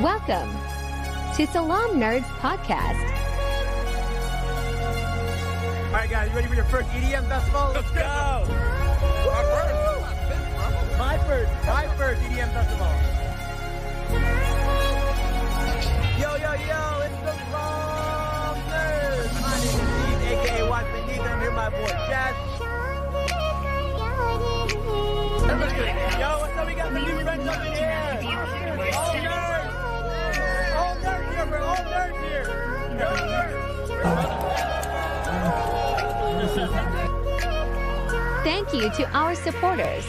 Welcome to Salaam Nerds Podcast. All right, guys, you ready for your first EDM festival? Let's go! My first, my first EDM festival. Yo, yo, yo, it's the Salaam Nerds. My name is Steve, aka Watson Needs, and I'm here with my boy Jazz. Yo, what's up? We got some new friends up in here. Oh, All nerds. Thank you to our supporters.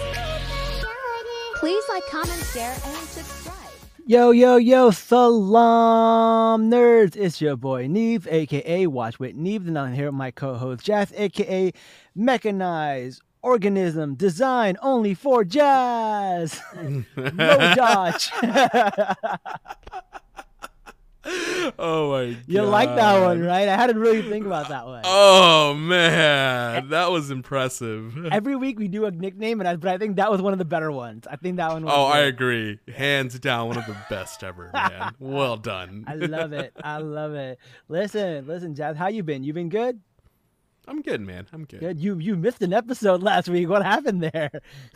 Please like, comment, share, and subscribe. Yo, yo, yo, salaam nerds. It's your boy Neve, aka Watch with Neve, and I'm here with my co-host Jazz, aka Mechanized Organism Design Only for Jazz. no dodge. oh my god. you like that one, right? I had to really think about that one. Oh man, that was impressive. Every week we do a nickname, and I, but I think that was one of the better ones. I think that one. Was Oh, I agree. Hands down, one of the best ever, man. Well done. I love it. I love it. Listen, listen, Jazz, how you been? You been good? I'm good, man. I'm good. Good. You you missed an episode last week. What happened there?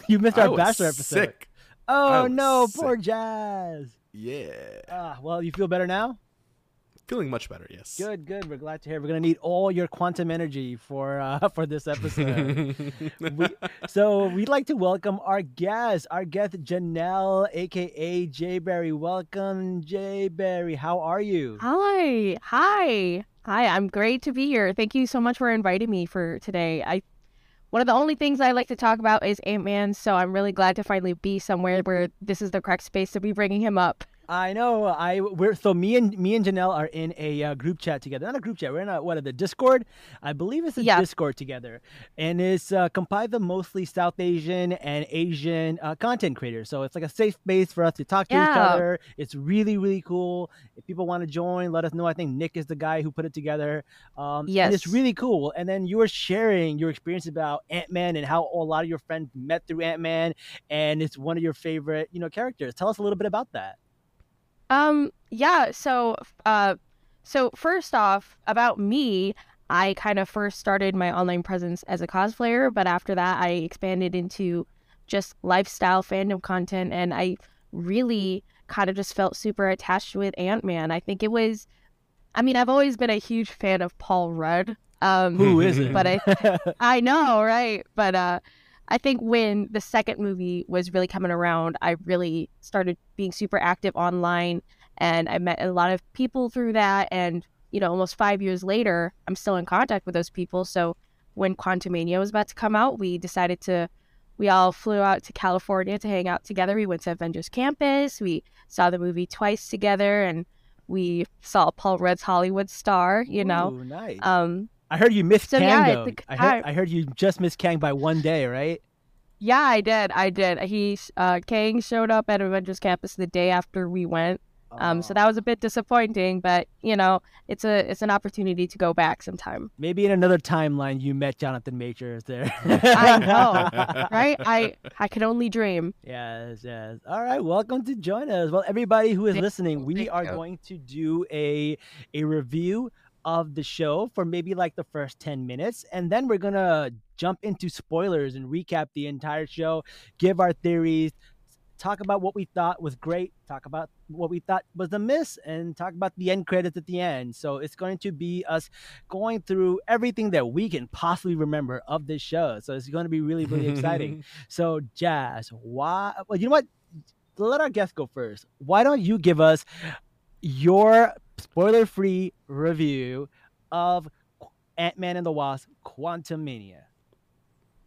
You missed our bachelor episode. sick. Oh no, sick. poor Jazz. Yeah. Ah, well, you feel better now? Feeling much better, yes. Good, good. We're glad to hear. We're gonna need all your quantum energy for uh, for this episode. we, so we'd like to welcome our guest, our guest Janelle, aka Jay Berry. Welcome, Jay Berry. How are you? Hi. Hi. Hi, I'm great to be here. Thank you so much for inviting me for today. I one of the only things I like to talk about is Ant-Man, so I'm really glad to finally be somewhere mm-hmm. where this is the correct space to be bringing him up. I know. I we're so me and me and Janelle are in a uh, group chat together. Not a group chat. We're in a what? The Discord. I believe it's a Yeah. Discord together, and it's uh, comprised of mostly South Asian and Asian uh, content creators. So it's like a safe space for us to talk to each other. It's really really cool. If people want to join, let us know. I think Nick is the guy who put it together. Um, and it's really cool. And then you were sharing your experience about Ant Man and how a lot of your friends met through Ant Man, and it's one of your favorite you know characters. Tell us a little bit about that. Um yeah, so uh so first off, about me, I kind of first started my online presence as a cosplayer, but after that I expanded into just lifestyle fandom content and I really kind of just felt super attached with Ant-Man. I think it was I mean, I've always been a huge fan of Paul Rudd. Um Who is it? But I I know, right? But uh I think when the second movie was really coming around, I really started being super active online and I met a lot of people through that and you know, almost 5 years later, I'm still in contact with those people. So when Quantumania was about to come out, we decided to we all flew out to California to hang out together. We went to Avengers Campus. We saw the movie twice together and we saw Paul Rudd's Hollywood star, you know. Ooh, nice. Um I heard you missed so, Kang yeah, I though. think I heard, I- I heard you just missed Kang by one day, right? Yeah, I did. I did. He, uh, Kang showed up at Avengers Campus the day after we went. Um, so that was a bit disappointing, but you know, it's a it's an opportunity to go back sometime, maybe in another timeline you met Jonathan Majors there. I know. right? I I could only dream. Yes, yes. All right, welcome to join us. Well, everybody who is listening, we are going to do a a review of the show for maybe like the first 10 minutes and then we're going to jump into spoilers and recap the entire show, give our theories, talk about what we thought was great, talk about what we thought was a miss, and talk about the end credits at the end. So it's going to be us going through everything that we can possibly remember of this show. So it's going to be really, really exciting. So, Jazz, why? Well, you know what? Let our guest go first. Why don't you give us your spoiler-free review of Ant Man and the Wasp: Quantumania.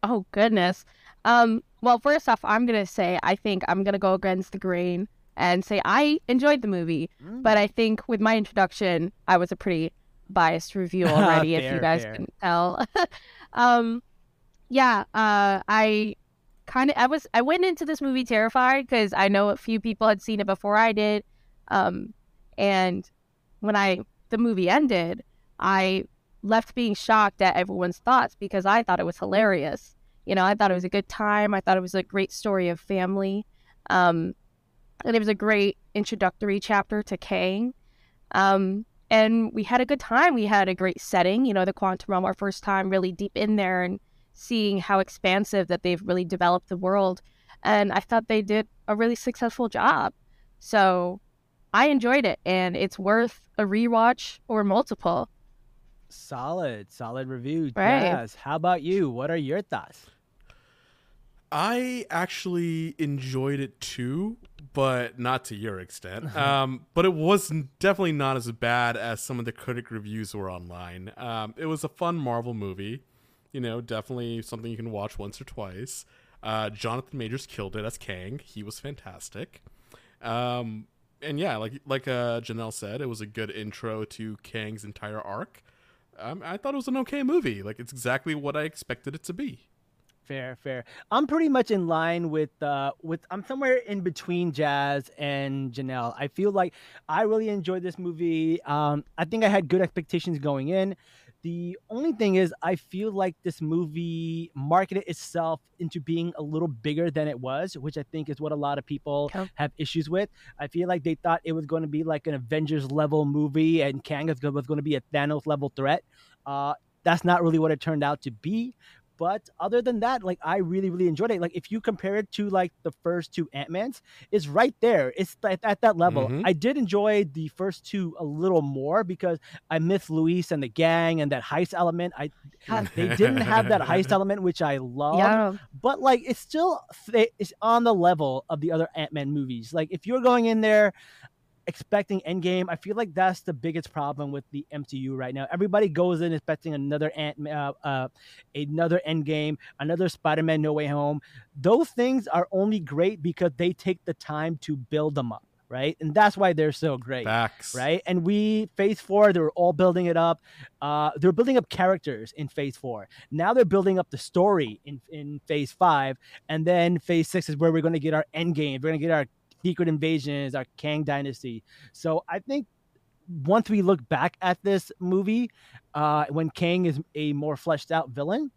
Oh goodness. Um. Well, first off, I'm gonna say I think I'm gonna go against the grain and say I enjoyed the movie, Mm. but I think with my introduction, I was a pretty biased review already, if you guys fair. can tell. um, yeah. Uh, I kind of I was I went into this movie terrified because I know a few people had seen it before I did, um, and when I the movie ended, I left being shocked at everyone's thoughts because I thought it was hilarious. You know, I thought it was a good time. I thought it was a great story of family. Um, and it was a great introductory chapter to Kang. Um, and we had a good time. We had a great setting. You know, the quantum realm, our first time really deep in there and seeing how expansive that they've really developed the world. And I thought they did a really successful job. So I enjoyed it, and it's worth a rewatch or multiple. Solid, solid review. Right. Jazz, how about you? What are your thoughts? I actually enjoyed it too, but not to your extent. Um, but it was definitely not as bad as some of the critic reviews were online. Um, it was a fun Marvel movie, you know, definitely something you can watch once or twice. Uh, Jonathan Majors killed it as Kang. He was fantastic. Um, and yeah, like like uh, Janelle said, it was a good intro to Kang's entire arc. Um, I thought it was an okay movie. Like it's exactly what I expected it to be. Fair, fair. I'm pretty much in line with uh with I'm somewhere in between Jazz and Janelle. I feel like I really enjoyed this movie. Um I think I had good expectations going in. The only thing is I feel like this movie marketed itself into being a little bigger than it was, which I think is what a lot of people Okay. have issues with. I feel like they thought it was going to be like an Avengers level movie and Kang was going to be a Thanos level threat. Uh that's not really what it turned out to be. But other than that, like I really, really enjoyed it. Like if you compare it to like the first two Ant Mans, it's right there. It's at, at that level. Mhm. I did enjoy the first two a little more because I miss Luis and the gang and that heist element. I they didn't have that heist element, which I love yeah, but like it's still it's on the level of the other Ant-Man movies. Like if you're going in there expecting Endgame, I feel like that's the biggest problem with the MCU right now. Everybody goes in expecting another Ant uh, uh another Endgame, another Spider-Man No Way Home. Those things are only great because they take the time to build them up, right? And that's why they're so great Facts. right? And we phase four, they were all building it up. Uh, they're building up characters in phase four. Now they're building up the story in in phase five, and then phase six is where we're going to get our end game. We're going to get our secret invasions, our Kang dynasty. So I think once we look back at this movie, uh, when Kang is a more fleshed out villain.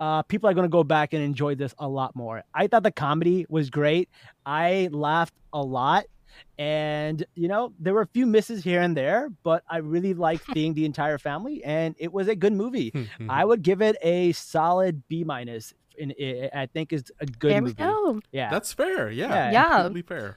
Uh, people are going to go back and enjoy this a lot more. I thought the comedy was great. I laughed a lot and you know there were a few misses here and there but i really liked seeing the entire family and it was a good movie i would give it a solid b minus in i think is a good there movie we go. yeah That's fair. Yeah. Yeah. Yeah. Completely fair.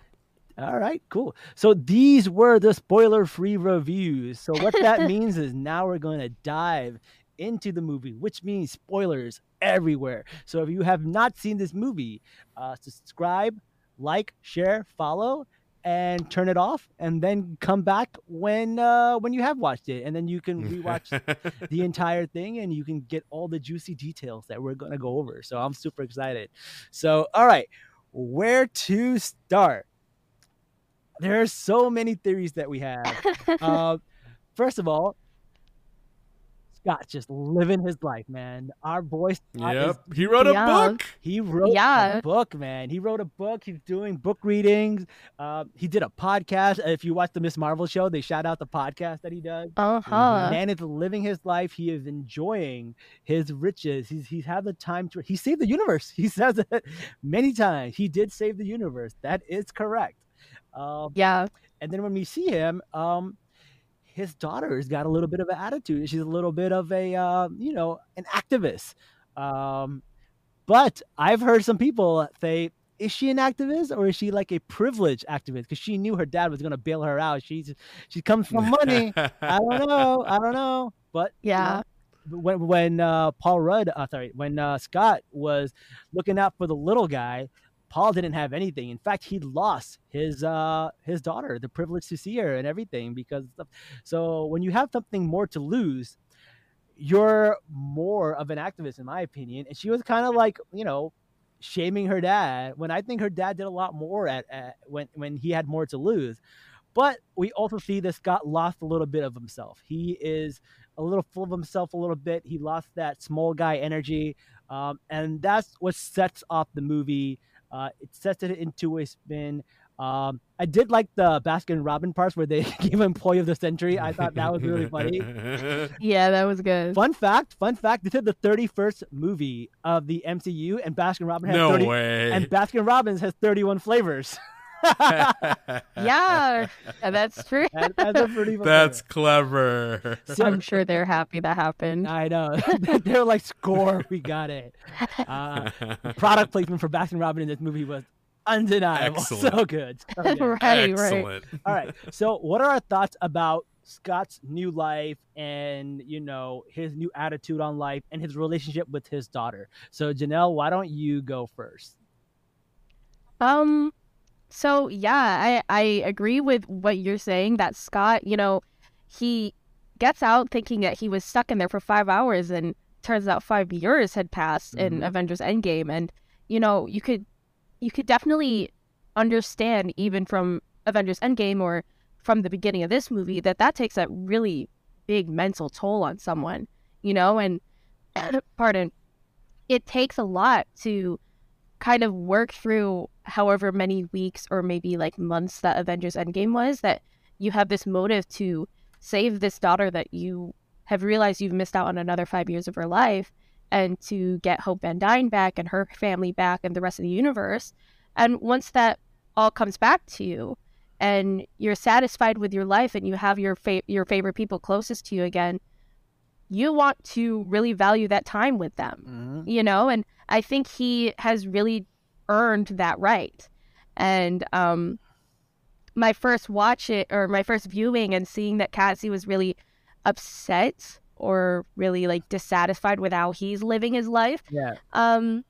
all right cool so these were the spoiler free reviews so what that means is now we're going to dive into the movie which means spoilers everywhere so if you have not seen this movie uh, subscribe like share follow and turn it off and then come back when uh when you have watched it. And then you can rewatch the entire thing and you can get all the juicy details that we're going to go over. So i'm super excited. So all right where to start? There are so many theories that we have. Uh, first of all Scott's just living his life, man. Our boy Scott is yep. He wrote a Yeah. book. he wrote Yeah. a book, man. He wrote a book. He's doing book readings. Uh, he did a podcast. If you watch the Miss Marvel show, they shout out the podcast that he does. Uh huh. Man is living his life. He is enjoying his riches. He's he's had the time to. He saved the universe. He says it many times. He did save the universe. That is correct. Um, Yeah. and then when we see him, um, his daughter's got a little bit of an attitude. She's a little bit of a, uh, you know, an activist. Um, but I've heard some people say, is she an activist or is she like a privileged activist? Because she knew her dad was going to bail her out. She's she comes from money. I don't know. I don't know. But you Yeah. know, when when uh, Paul Rudd, uh, sorry, when uh, Scott was looking out for the little guy, Paul didn't have anything. In fact, he lost his uh his daughter, the privilege to see her and everything because of, so when you have something more to lose, you're more of an activist in my opinion. And she was kind of like, you know, shaming her dad when I think her dad did a lot more at, at when when he had more to lose. But we also see that Scott lost a little bit of himself. He is a little full of himself a little bit. He lost that small guy energy. Um, and that's what sets off the movie. Uh, it sets it into a spin. Um, I did like the Baskin Robin parts where they gave him Employee of the Century. I thought that was really funny. Yeah, that was good. Fun fact, fun fact, this is the 31st movie of the MCU, and Baskin Robbins has no 30, way. and Baskin Robbins has 31 flavors. Yeah, that's true. That- that's a pretty. That's clever. So- I'm sure they're happy that happened. I know. They're like, score, we got it. Uh, product placement for Baskin Robin in this movie was undeniable. Excellent. So good. So good. right, right. All right. So, what are our thoughts about Scott's new life and you know his new attitude on life and his relationship with his daughter? So, Janelle, why don't you go first? Um, so yeah, I I agree with what you're saying that Scott, you know, he gets out thinking that he was stuck in there for five hours, and turns out five years had passed in Mhm. Avengers Endgame, and you know, you could you could definitely understand even from Avengers Endgame or from the beginning of this movie that that takes a really big mental toll on someone, you know, and pardon, it takes a lot to kind of work through however many weeks or maybe like months that Avengers Endgame was that you have this motive to save this daughter that you have realized you've missed out on another five years of her life and to get Hope Van Dyne back and her family back and the rest of the universe. And once that all comes back to you and you're satisfied with your life and you have your fa- your favorite people closest to you again, you want to really value that time with them Mm-hmm. you know and i think he has really earned that right. And um my first watch it or my first viewing and seeing that Cassie was really upset or really like dissatisfied with how he's living his life Yeah. um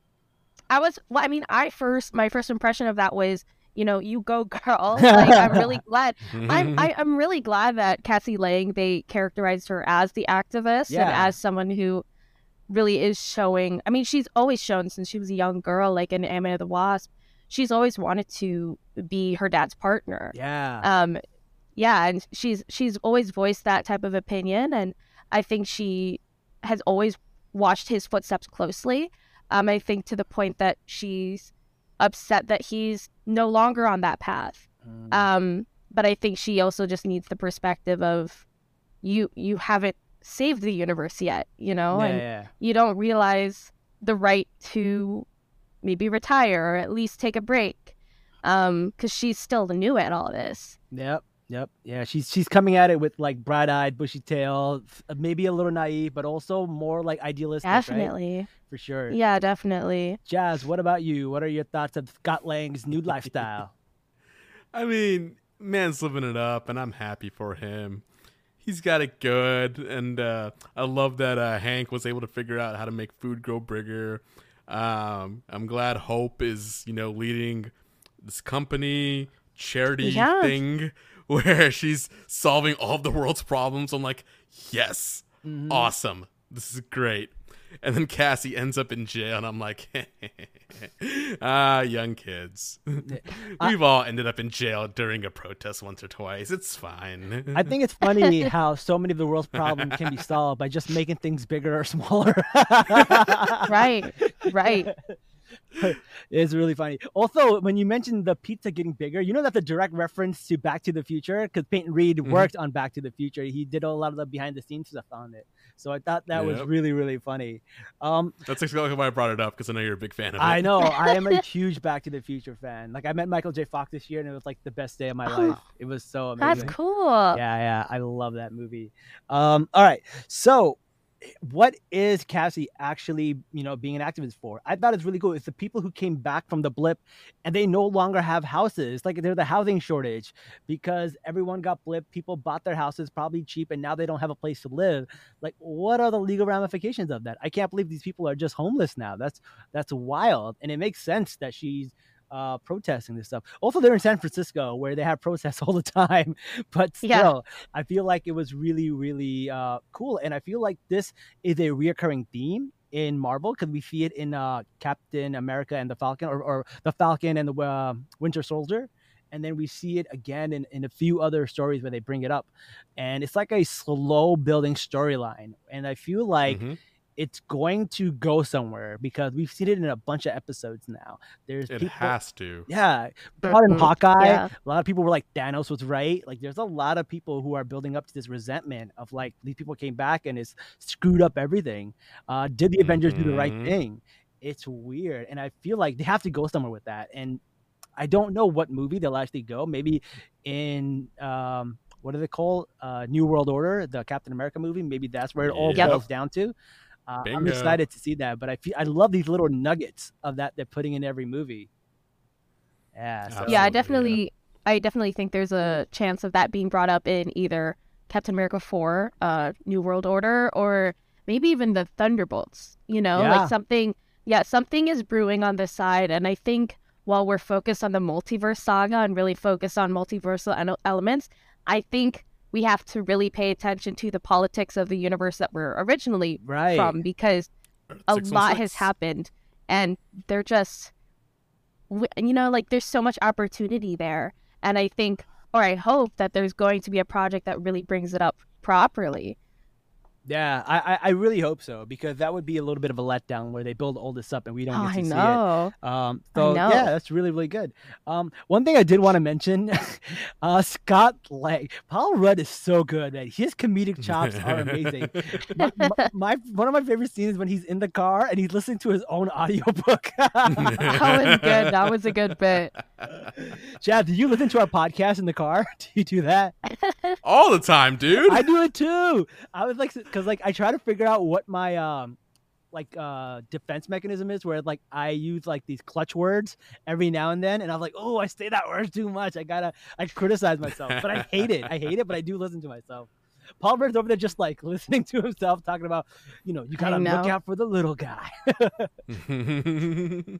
i was well i mean i first my first impression of that was you know you go girl. Like i'm really glad. I'm I, I'm really glad that Cassie Lang they characterized her as the activist and as someone who really is showing. I mean, she's always shown since she was a young girl, like in Ant-Man and the Wasp. She's always wanted to be her dad's partner. Yeah. Um, yeah, and she's she's always voiced that type of opinion, and I think she has always watched his footsteps closely. Um, I think to the point that she's upset that he's no longer on that path. Mm. Um, but I think she also just needs the perspective of you you haven't saved the universe yet, you know, yeah, and yeah. you don't realize the right to maybe retire or at least take a break. Um, because she's still new at all this. Yep. Yep. Yeah, she's she's coming at it with like bright-eyed, bushy tail, maybe a little naive, but also more like idealistic, right? Definitely. For sure. Yeah, definitely. Jazz, what about you? What are your thoughts of Scott Lang's new lifestyle? I mean, man's living it up, and I'm happy for him. He's got it good, and uh, I love that uh, Hank was able to figure out how to make food grow bigger. Um, I'm glad Hope is, you know, leading this company charity Yeah. thing where she's solving all of the world's problems. I'm like, yes, Mhm. awesome, this is great. And then Cassie ends up in jail, and I'm like, ah, young kids. We've all ended up in jail during a protest once or twice. It's fine. I think it's funny how so many of the world's problems can be solved by just making things bigger or smaller. Right. Right. it's really funny. Also, when you mentioned the pizza getting bigger, you know that's a direct reference to Back to the Future because Peyton Reed Mhm. worked on Back to the Future. He did a lot of the behind the scenes stuff on it. So I thought that was really, really funny. Um, That's exactly why I brought it up because I know you're a big fan of it. I know I am a huge Back to the Future fan. Like I met Michael J. Fox this year, and it was like the best day of my life. It was so amazing. That's cool. Yeah, yeah, I love that movie. Um, all right, so what is Cassie actually, you know, being an activist for? I thought it's really cool. It's the people who came back from the blip and they no longer have houses. Like they're the housing shortage because everyone got blip. People bought their houses probably cheap, and now they don't have a place to live. Like, what are the legal ramifications of that? I can't believe these people are just homeless now. That's that's wild, and it makes sense that she's uh protesting this stuff also they're in san francisco where they have protests all the time but still Yeah. I feel like it was really, really uh, cool, and I feel like this is a reoccurring theme in Marvel because we see it in uh, Captain America and the Falcon, or, or the Falcon and the uh, Winter Soldier, and then we see it again in, in a few other stories where they bring it up, and it's like a slow building storyline, and I feel like Mhm. It's going to go somewhere because we've seen it in a bunch of episodes now. There's It people, has to. yeah, Caught in. Hawkeye, Yeah. a lot of people were like Thanos was right. Like there's a lot of people who are building up to this resentment of like these people came back and it's screwed up everything. Uh, did the Avengers do the right Mhm. thing? It's weird, and I feel like they have to go somewhere with that. And I don't know what movie they'll actually go. Maybe in um, what do they call uh, New World Order, the Captain America movie? Maybe that's where it all Yep. boils down to. Uh, I'm excited to see that, but I feel I love these little nuggets of that they're putting in every movie. Yeah, so- yeah, I Absolutely, definitely, I definitely think there's a chance of that being brought up in either Captain America Four, uh, New World Order, or maybe even the Thunderbolts. You know, Yeah. like something. Yeah, something is brewing on this side, and I think while we're focused on the multiverse saga and really focused on multiversal elements, I think we have to really pay attention to the politics of the universe that we're originally right. from because a lot has happened and they're just you know like there's so much opportunity there. And i think or i hope that there's going to be a project that really brings it up properly Yeah, I, I I really hope so because that would be a little bit of a letdown where they build all this up and we don't oh, get to i see it. know Um, I so know. yeah, that's really really good. Um, one thing I did want to mention, uh, Scott Lang, Paul Rudd is so good, man. His comedic chops are amazing. my, my, my- one of my favorite scenes is when he's in the car and he's listening to his own audiobook. that was good that was a good bit Chad, do you listen to our podcast in the car? Do you do that? All the time, dude. I do it too. I was like, because like I try to figure out what my um like uh defense mechanism is where like I use like these clutch words every now and then and I'm like, oh I say that word too much. I gotta I criticize myself. But I hate it. I hate it, but I do listen to myself. Paul Rudd's over there just like listening to himself talking about, you know, you gotta look out for the little guy.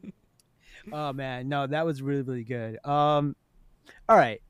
Oh man, no, that was really really good. Um, all right.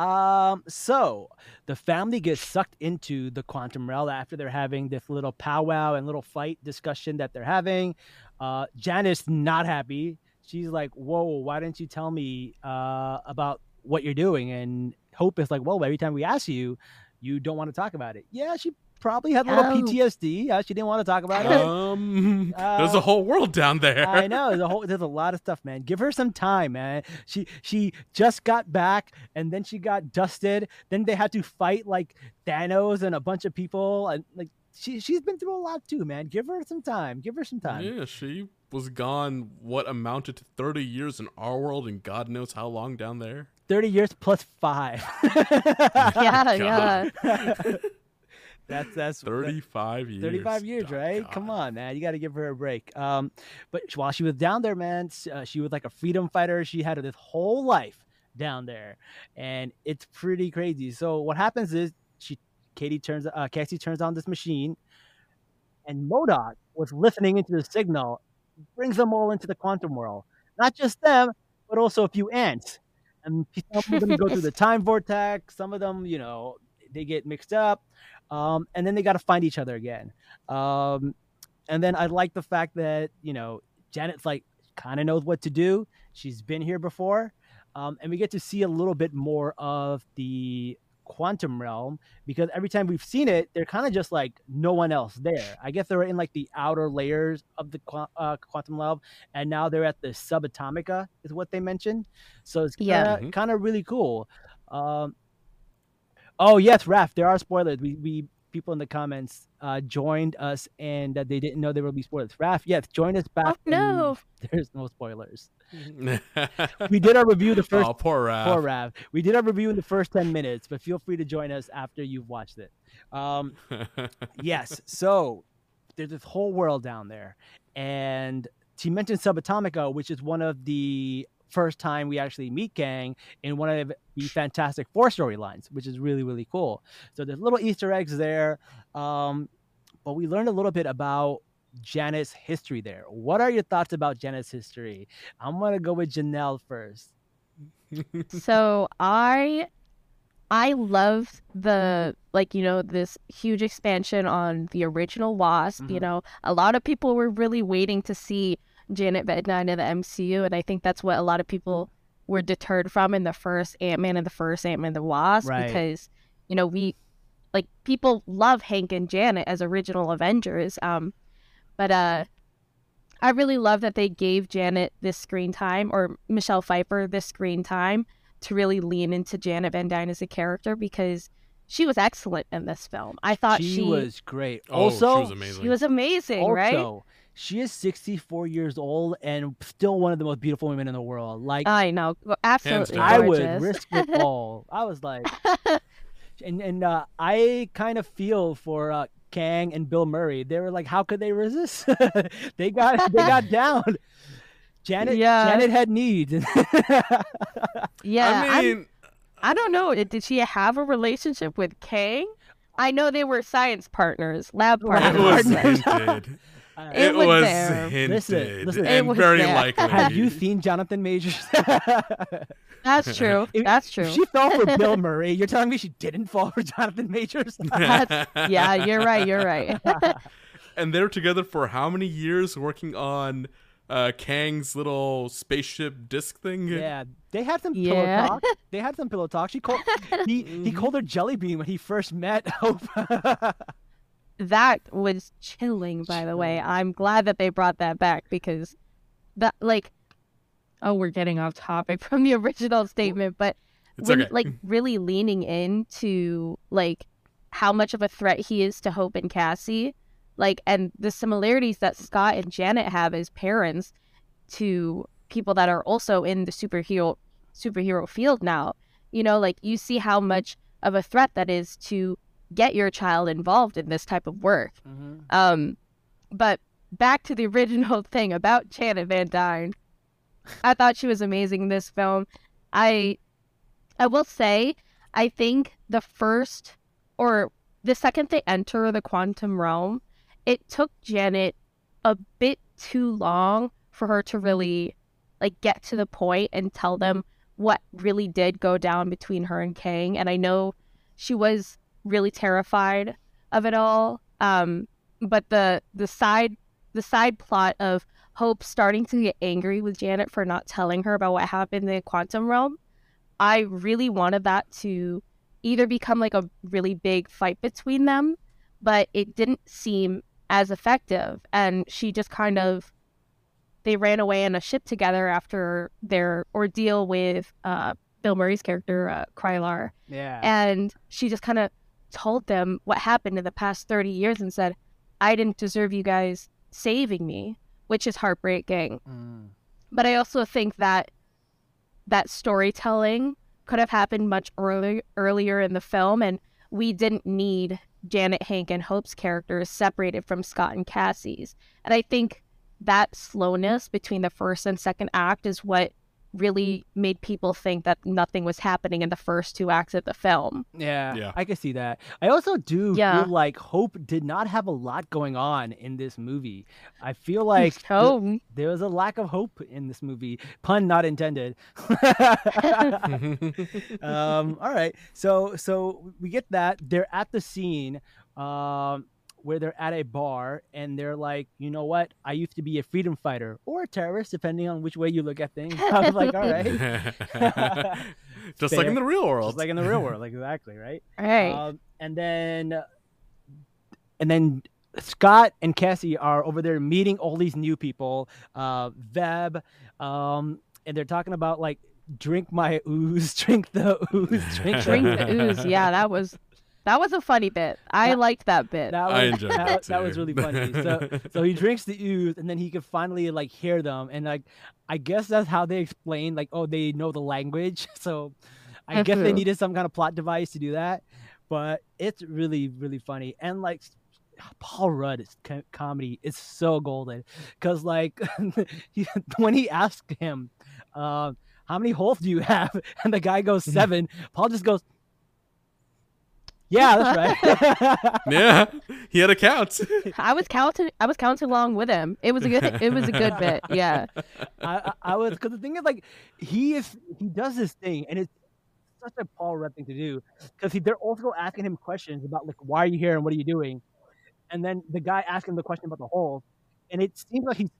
Um, so the family gets sucked into the quantum realm after they're having this little powwow and little fight discussion that they're having. Uh, Janet's not happy. She's like, "Whoa, why didn't you tell me uh, about what you're doing?" And Hope is like, "Well, every time we ask you, you don't want to talk about it." Yeah, she probably had a little Oh. PTSD. Uh, she didn't want to talk about it. um, there's Uh, a whole world down there. I know there's a whole there's a lot of stuff, man. Give her some time, man. She she just got back and then she got dusted. Then they had to fight like Thanos and a bunch of people and like she she's been through a lot too, man. Give her some time. Give her some time. Yeah, she was gone what amounted to 30 years in our world and God knows how long down there. 30 years plus 5. yeah God. yeah that's that's 35 years. 35 years, right? God. Come on, man. You got to give her a break. Um, but while she was down there, man, uh, she was like a freedom fighter. She had this whole life down there, and it's pretty crazy. So what happens is she, Katie turns, uh, Cassie turns on this machine, and MODOK was listening into the signal, brings them all into the quantum world. Not just them, but also a few ants. And some of them go through the time vortex. Some of them, you know, they get mixed up um, and then they got to find each other again. Um, and then I like the fact that you know Janet's like kind of knows what to do. She's been here before, um, and we get to see a little bit more of the quantum realm because every time we've seen it, they're kind of just like no one else there. I guess they're in like the outer layers of the qua- uh, quantum realm, and now they're at the subatomica, is what they mentioned. So it's Yeah. kind of kind of really cool. Um, Oh yes, Raph. There are spoilers. We we people in the comments uh, joined us and uh, they didn't know there would be spoilers. Raph, yes, join us back. Oh, no. There's no spoilers. We did our review the first oh, poor Raph. for Rav. We did our review in the first ten minutes, but feel free to join us after you've watched it. Um, yes. So there's this whole world down there, and she mentioned Subatomica, which is one of the first time we actually meet Kang in one of the Fantastic Four storylines, which is really really cool. So there's little Easter eggs there, um, but we learned a little bit about Janet's history there. What are your thoughts about Janet's history? I'm gonna go with Janelle first. so I I love the like you know this huge expansion on the original Wasp. You Mhm. know, a lot of people were really waiting to see Janet Van Dyne in the MCU, and I think that's what a lot of people were deterred from in the first Ant Man and the first Ant Man and the Wasp Right. because you know we like people love Hank and Janet as original Avengers. Um, but uh. I really love that they gave Janet this screen time, or Michelle Pfeiffer this screen time, to really lean into Janet Van Dyne as a character because she was excellent in this film. I thought she, she, was great. oh, also, she was amazing. she was amazing, also, right? She is 64 years old and still one of the most beautiful women in the world. Like I know, absolutely. I would risk it all. I was like, and and uh, I kind of feel for uh, Kang and Bill Murray. They were like, how could they resist? they got they got down. Janet Yeah. Janet had needs. yeah, I I'm- mean, I don't know. Did she have a relationship with Kang? I know they were science partners, lab it partners. was partners. hinted. It It was was there. hinted, Listen, listen. It and was very there. likely. Have you seen Jonathan Majors? That's true. If- That's true. She fell for Bill Murray. You're telling me she didn't fall for Jonathan Majors? That's- yeah, you're right. You're right. and they were together for how many years working on uh, Kang's little spaceship disc thing? yeah, they had some Yeah. pillow talk. They had some pillow talk. She called he he called her Jelly Bean when he first met Hope. That was chilling by the way i'm glad that they brought that back because that like oh we're getting off topic from the original statement but when okay. like really leaning into like how much of a threat he is to hope and cassie like and the similarities that scott and janet have as parents to people that are also in the superhero superhero field now you know like you see how much of a threat that is to get your child involved in this type of work um, but back to the original thing about Janet Van Dyne. I thought she was amazing in this film. I I will say, I think the first or the second they enter the quantum realm, it took Janet a bit too long for her to really like get to the point and tell them what really did go down between her and Kang. And I know she was really terrified of it all. Um, but the the side the side plot of Hope starting to get angry with Janet for not telling her about what happened in the quantum realm, I really wanted that to either become like a really big fight between them, but it didn't seem as effective. And she just kind of they ran away in a ship together after their ordeal with uh, Bill Murray's character, uh, Krylar yeah. and she just kind of told them what happened in the past 30 years and said i didn't deserve you guys saving me which is heartbreaking Mm. but i also think that that storytelling could have happened much earlier earlier in the film and we didn't need janet hank and hope's characters separated from scott and cassie's and i think that slowness between the first and second act is what really made people think that nothing was happening in the first two acts of the film Yeah, Yeah. I can see that. I also do Yeah. feel like Hope did not have a lot going on in this movie. I feel like th- there was a lack of hope in this movie. Pun not intended. um, all right, so so we get that they're at the scene um, where they're at a bar and they're like, you know what? I used to be a freedom fighter or a terrorist, depending on which way you look at things. I'm like, all right, Just like in the real world. just like in the real world, like exactly, right? right Um, and then, and then Scott and Cassie are over there meeting all these new people. Uh, Veb, um, and they're talking about like drink my ooze, drink the ooze, drink, drink the ooze yeah that was that was a funny bit i That- liked that bit That was, I enjoyed that, that that was really funny. So, so he drinks the ooze, and then he can finally like hear them, and like I guess that's how they explain like, oh, they know the language. So, I guess they Mhm. needed some kind of plot device to do that. But it's really, really funny, and like Paul Rudd's co- comedy is so golden because like he, when he asked him, uh, "How many holes do you have?" and the guy goes seven, Paul just goes. Yeah, that's right. yeah, he had a count. i was counting i was counting along with him it was a good it was a good bit yeah I, I, I was because the thing is like he is he does this thing and it's such a Paul Rudd thing to do because they're also asking him questions about like why are you here and what are you doing, and then the guy asking the question about the hole, and it seems like he's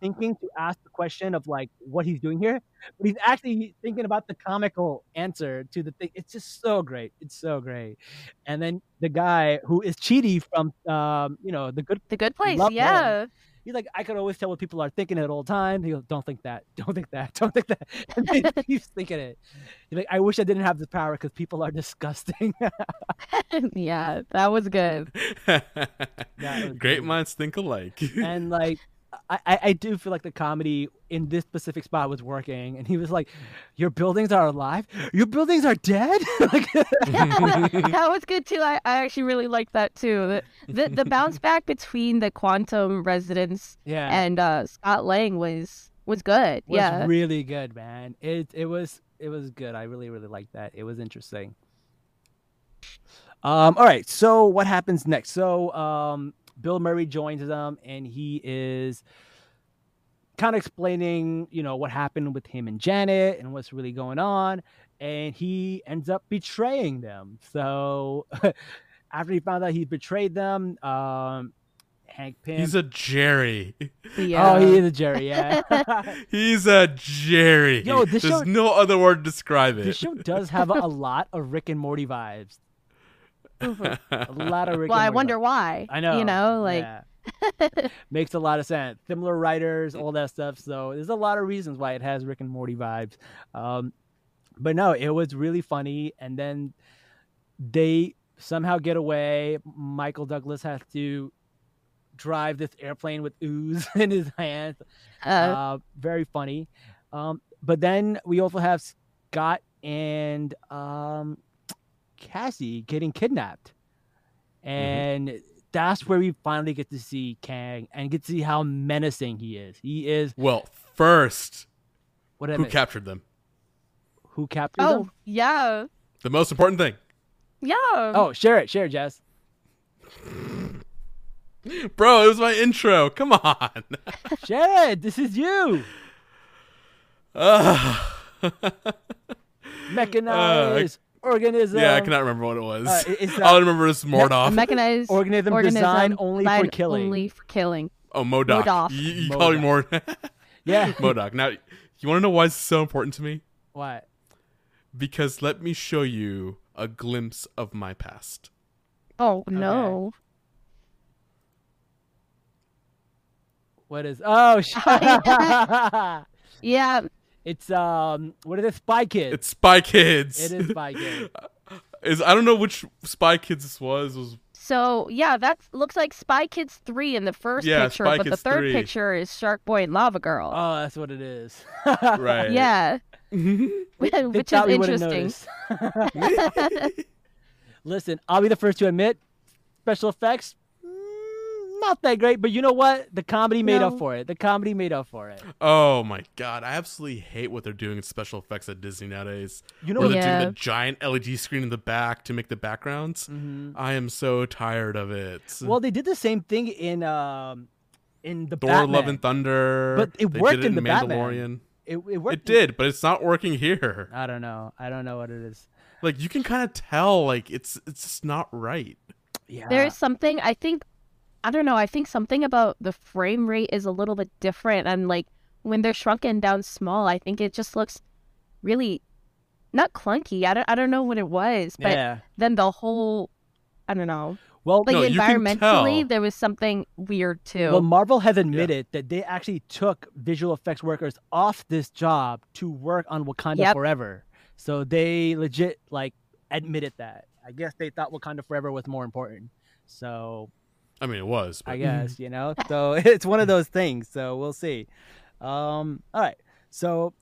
thinking to ask the question of like what he's doing here, but he's actually thinking about the comical answer to the thing. It's just so great. It's so great, and then the guy who is Chidi from um you know the good the good place Love yeah He's like, I could always tell what people are thinking at all times. He goes, Don't think that. Don't think that. Don't think that. And then he thinking it. He's like, I wish I didn't have this power because people are disgusting. yeah that was good was Great minds think alike. and like, I, I do feel like the comedy in this specific spot was working, and he was like, "Your buildings are alive. Your buildings are dead." like, that was good too. I, I actually really liked that too. The, the the bounce back between the quantum residents yeah, and uh, Scott Lang was was good. was yeah. really good, man. It it was it was good. I really really liked that. It was interesting. Um. All right. So what happens next? So um, Bill Murray joins them, and he is kind of explaining, you know, what happened with him and Janet and what's really going on, and he ends up betraying them. So after he found out he betrayed them, um, Hank Pym. He's a Jerry. yeah. Oh, he is a Jerry. Yeah. He's a Jerry. Yo, this There's show- no other word to describe it. this show does have a lot of Rick and Morty vibes. A lot of Rick. well, and I Morty wonder why. I know. You know, like yeah. makes a lot of sense. Similar writers, all that stuff. So there's a lot of reasons why it has Rick and Morty vibes. Um, but no, it was really funny. And then they somehow get away. Michael Douglas has to drive this airplane with ooze in his hands. uh, Uh, very funny. Um, but then we also have Scott and um, Cassie getting kidnapped, mm-hmm. and that's where we finally get to see Kang and get to see how menacing he is. He is well, first, what who missed? captured them? who captured oh them? yeah, The most important thing. yeah. Oh, share it, share it, Jess. Bro, it was my intro. Come on. Share it. This is you. Ugh. Mechanized uh, organism. Yeah, I cannot remember what it was. Uh, it- it's, All I remember is A Mordoff. mechanized organism, organism designed only for killing. Only for killing. oh, MODOK. MODOK. You, you call me Mord. Yeah. MODOK. Now, you want to know why it's so important to me? what? Because let me show you a glimpse of my past. Oh no. What is? Oh, sh- Yeah. It's um. What is it? Spy Kids. It's Spy Kids. It is Spy Kids. Is I don't know which Spy Kids this was. It was So yeah, that looks like Spy Kids three in the first Yeah, picture, Spy but the third 3. picture is Shark Boy and Lava Girl. Oh, that's what it is. right. Yeah. Which is thought we wouldn't interesting. Listen, I'll be the first to admit, special effects, not that great. But you know what? The comedy made up for it. The comedy made up for it. Oh my god, I absolutely hate what they're doing in special effects at Disney nowadays. You know Where what? they're Yeah. doing the giant LED screen in the back to make the backgrounds. Mhm. I am so tired of it. Well, they did the same thing in um in the Thor: Batman. Love and Thunder. But it they worked did it in the Batman. Mandalorian. It, it worked. It did, but it's not working here. I don't know. I don't know what it is. Like you can kind of tell, like it's it's just not right. Yeah. There's something I think I don't know, I think something about the frame rate is a little bit different and like when they're shrunken down small, I think it just looks really not clunky. I don't I don't know what it was, but yeah. then the whole I don't know. Well, Like No, you can environmentally tell. there was something weird too. Well, Marvel has admitted that they actually took visual effects workers off this job to work on Wakanda Yep. Forever. So they legit like admitted that. I guess they thought Wakanda Forever was more important. So I mean, it was. But I guess you know. So it's one of those things. So we'll see. Um, all right. So,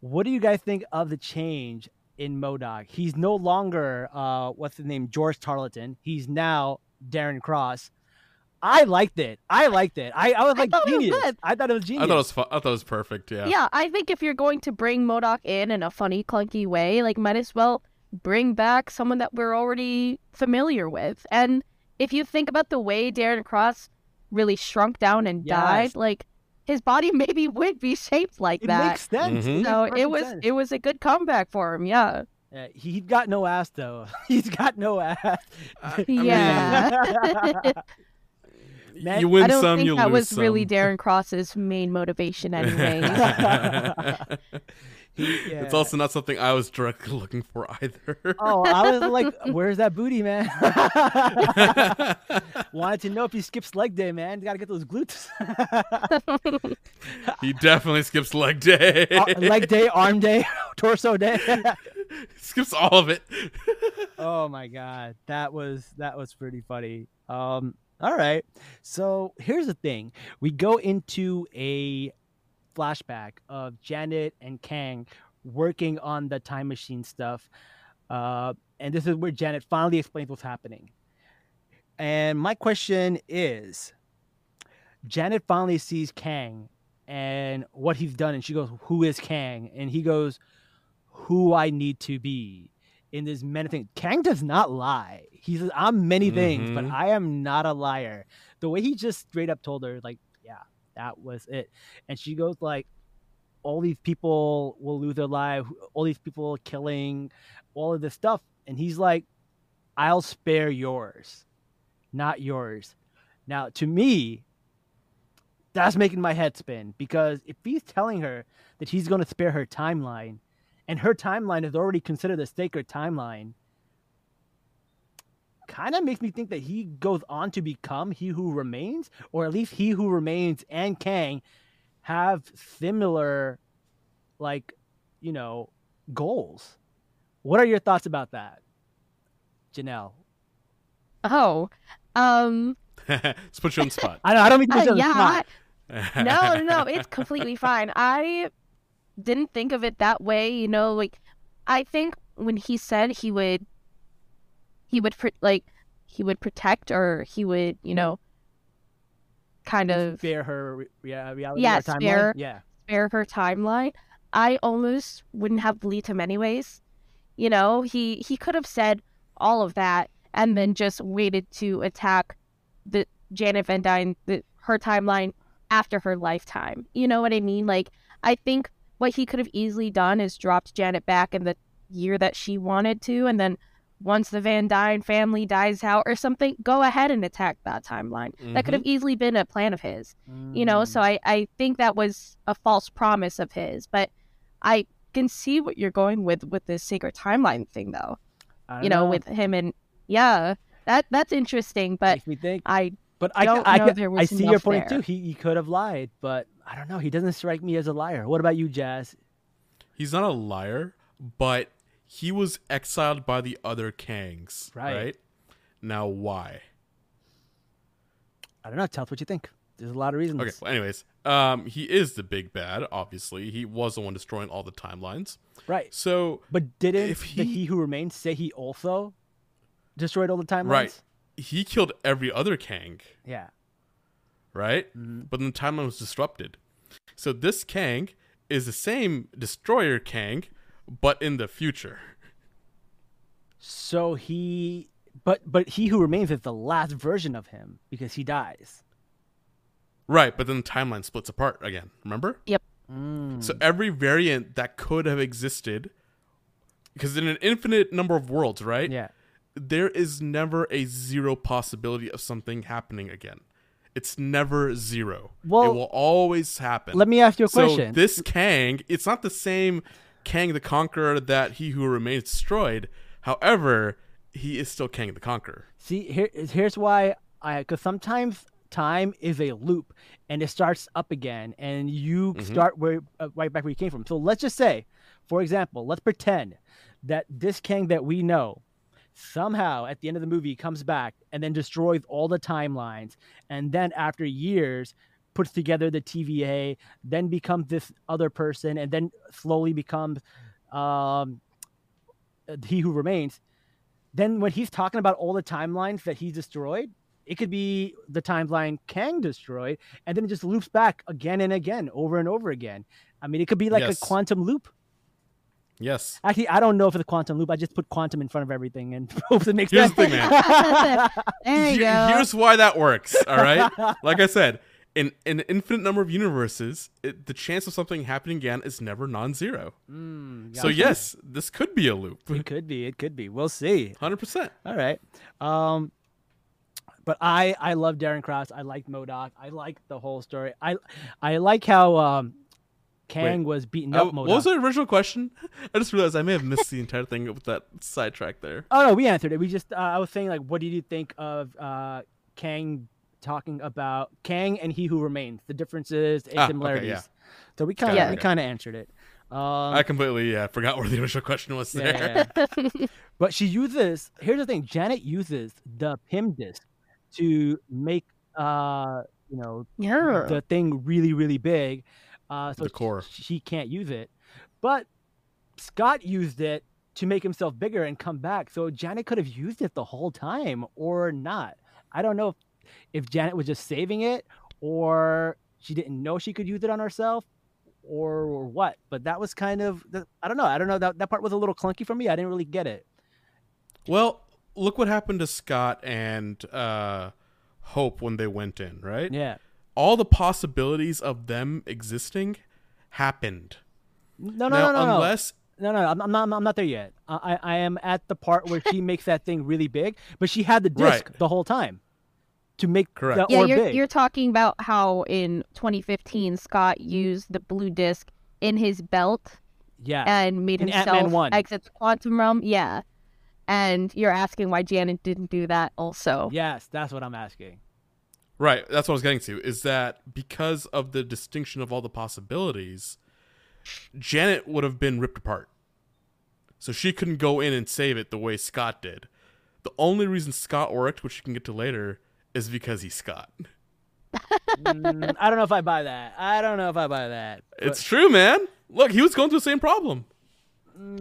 what do you guys think of the change in MODOK? He's no longer uh, what's the name, George Tarleton. He's now Darren Cross. I liked it. I liked it. I, I was I like thought it was good. I thought it was genius. I thought it was. Fu- I thought it was perfect. Yeah. yeah, I think if you're going to bring MODOK in in a funny, clunky way, like might as well bring back someone that we're already familiar with. And if you think about the way Darren Cross really shrunk down and Yes. died, like his body maybe would be shaped like it that. makes sense. Mhm. It makes so it perfect was sense. it was a good comeback for him. Yeah. Uh, he got no ass though. He's got no ass. I- I mean, Yeah. Man, you win I don't some, think you that lose was really. Darren Cross's main motivation, anyways. He- It's also not something I was directly looking for either. Oh, I was like, "Where's that booty, man?" Wanted to know if he skips leg day, man. Got to get those glutes. he definitely skips leg day. Ar- leg day, arm day, torso day. skips all of it. oh my god, that was that was pretty funny. Um, All right. So here's the thing: we go into a flashback of Janet and Kang working on the time machine stuff, uh, and this is where Janet finally explains what's happening. And my question is, Janet finally sees Kang and what he's done, and she goes, "Who is Kang?" And he goes, "Who I need to be." In this many things, Kang does not lie. He says, "I'm many things, but Mhm. I am not a liar." The way he just straight up told her, like, "Yeah, that was it," and she goes, like, "All these people will lose their lives. All these people killing, all of this stuff," and he's like, "I'll spare yours, not yours." Now, to me, that's making my head spin because if he's telling her that he's going to spare her timeline and her timeline is already considered a sacred timeline kind of makes me think that he goes on to become he who remains or at least he who remains and kang have similar like you know goals what are your thoughts about that janelle Oh, um, Let's put you on the spot. i don't, I don't mean to put you uh, on the yeah. spot. I- no, no, no, it's completely fine. I didn't think of it that way. You know, like I think when he said he would, he would pr- like he would protect or he would, you know, kind of spare her rea- reality Yeah, spare- yeah spare her timeline. I almost wouldn't have believed him anyways. You know, he he could have said all of that and then just waited to attack the Janet Van Dyne, the, her timeline after her lifetime. You know what I mean? Like, I think what he could have easily done is dropped Janet back in the year that she wanted to, and then once the Van Dyne family dies out or something, go ahead and attack that timeline. That could have easily been a plan of his you know Mm. so I, I think that was a false promise of his but i can see what you're going with with this sacred timeline thing though you know, with him and yeah that that's interesting but makes me think. i But I, don't I, know I, there I see your point there. too. He, he could have lied, but I don't know. He doesn't strike me as a liar. What about you, Jazz? He's not a liar, but he was exiled by the other Kangs. Right. Right. Now, why? I don't know. Tell us what you think. There's a lot of reasons. Okay. Well, anyways, um, he is the big bad. Obviously, he was the one destroying all the timelines. Right. So, But didn't If the he- He Who Remains say he also destroyed all the timelines? right, he killed every other Kang. Yeah. Right. Mhm. But then the timeline was disrupted. So this Kang is the same destroyer Kang, but in the future. So he, but but He Who Remains is the last version of him because he dies. Right. But then the timeline splits apart again. Remember? Mm. So every variant that could have existed, because in an infinite number of worlds, right? Yeah. There is never a zero possibility of something happening again. It's never zero. Well, it will always happen. Let me ask you a so question. this Kang, it's not the same Kang the Conqueror that He Who Remains destroyed. However, he is still Kang the Conqueror. See, here, here's why I because sometimes time is a loop and it starts up again, and you Mhm. start where uh, right back where you came from. So let's just say, for example, let's pretend that this Kang that we know somehow at the end of the movie comes back and then destroys all the timelines, and then after years puts together the TVA, then becomes this other person, and then slowly becomes um, he who remains then when he's talking about all the timelines that he's destroyed, it could be the timeline Kang destroyed, and then it just loops back again and again, over and over again. I mean, it could be like Yes. a quantum loop. Yes. Actually, I don't know if it's a quantum loop. I just put quantum in front of everything and hope it makes Here's sense. the thing, man. there you Here- go Here's why that works. All right. like I said, in in an infinite number of universes, it, the chance of something happening again is never non-zero. Mm, So yes, this could be a loop. it could be. It could be. We'll see. Hundred percent. All right. Um, but I I love Darren Cross. I like MODOK. I like the whole story. I I like how um, Kang Wait. was beating Uh, up what was the original question? I just realized I may have missed the entire thing with that sidetrack there. Oh no, we answered it. We just uh, I was saying like, what did you think of uh, Kang talking about Kang and He Who Remains, the differences and Ah, okay, similarities? yeah. So we kind of Got we kind of answered it. Um, I completely yeah, forgot where the original question was there. yeah, yeah. but she uses. Here's the thing: Janet uses the Pym disc to make uh you know Yeah. the thing really really big uh so The core. sh- she can't use it but scott used it to make himself bigger and come back so janet could have used it the whole time or not i don't know if, if janet was just saving it or she didn't know she could use it on herself or, or what but that was kind of, I don't know i don't know that, that part was a little clunky for me i didn't really get it Well, look what happened to Scott and uh, Hope when they went in, right? yeah All the possibilities of them existing happened. no no now, no no unless No, no, I'm, I'm not. I'm not there yet. I, I I am at the part where she makes that thing really big, but she had the disc Right. the whole time to make Correct. the Yeah, orb you're big. you're talking about how in 2015 Scott used the blue disc in his belt yeah, and made In himself exit the quantum realm. Yeah, and you're asking why Janet didn't do that also. yes, that's what I'm asking. Right, that's what I was getting to. Is that because of the distinction of all the possibilities, Janet would have been ripped apart. So she couldn't go in and save it the way Scott did. The only reason Scott worked, which you can get to later, is because he's Scott. Mm, I don't know if I buy that. I don't know if I buy that. but- It's true, man. Look, he was going through the same problem.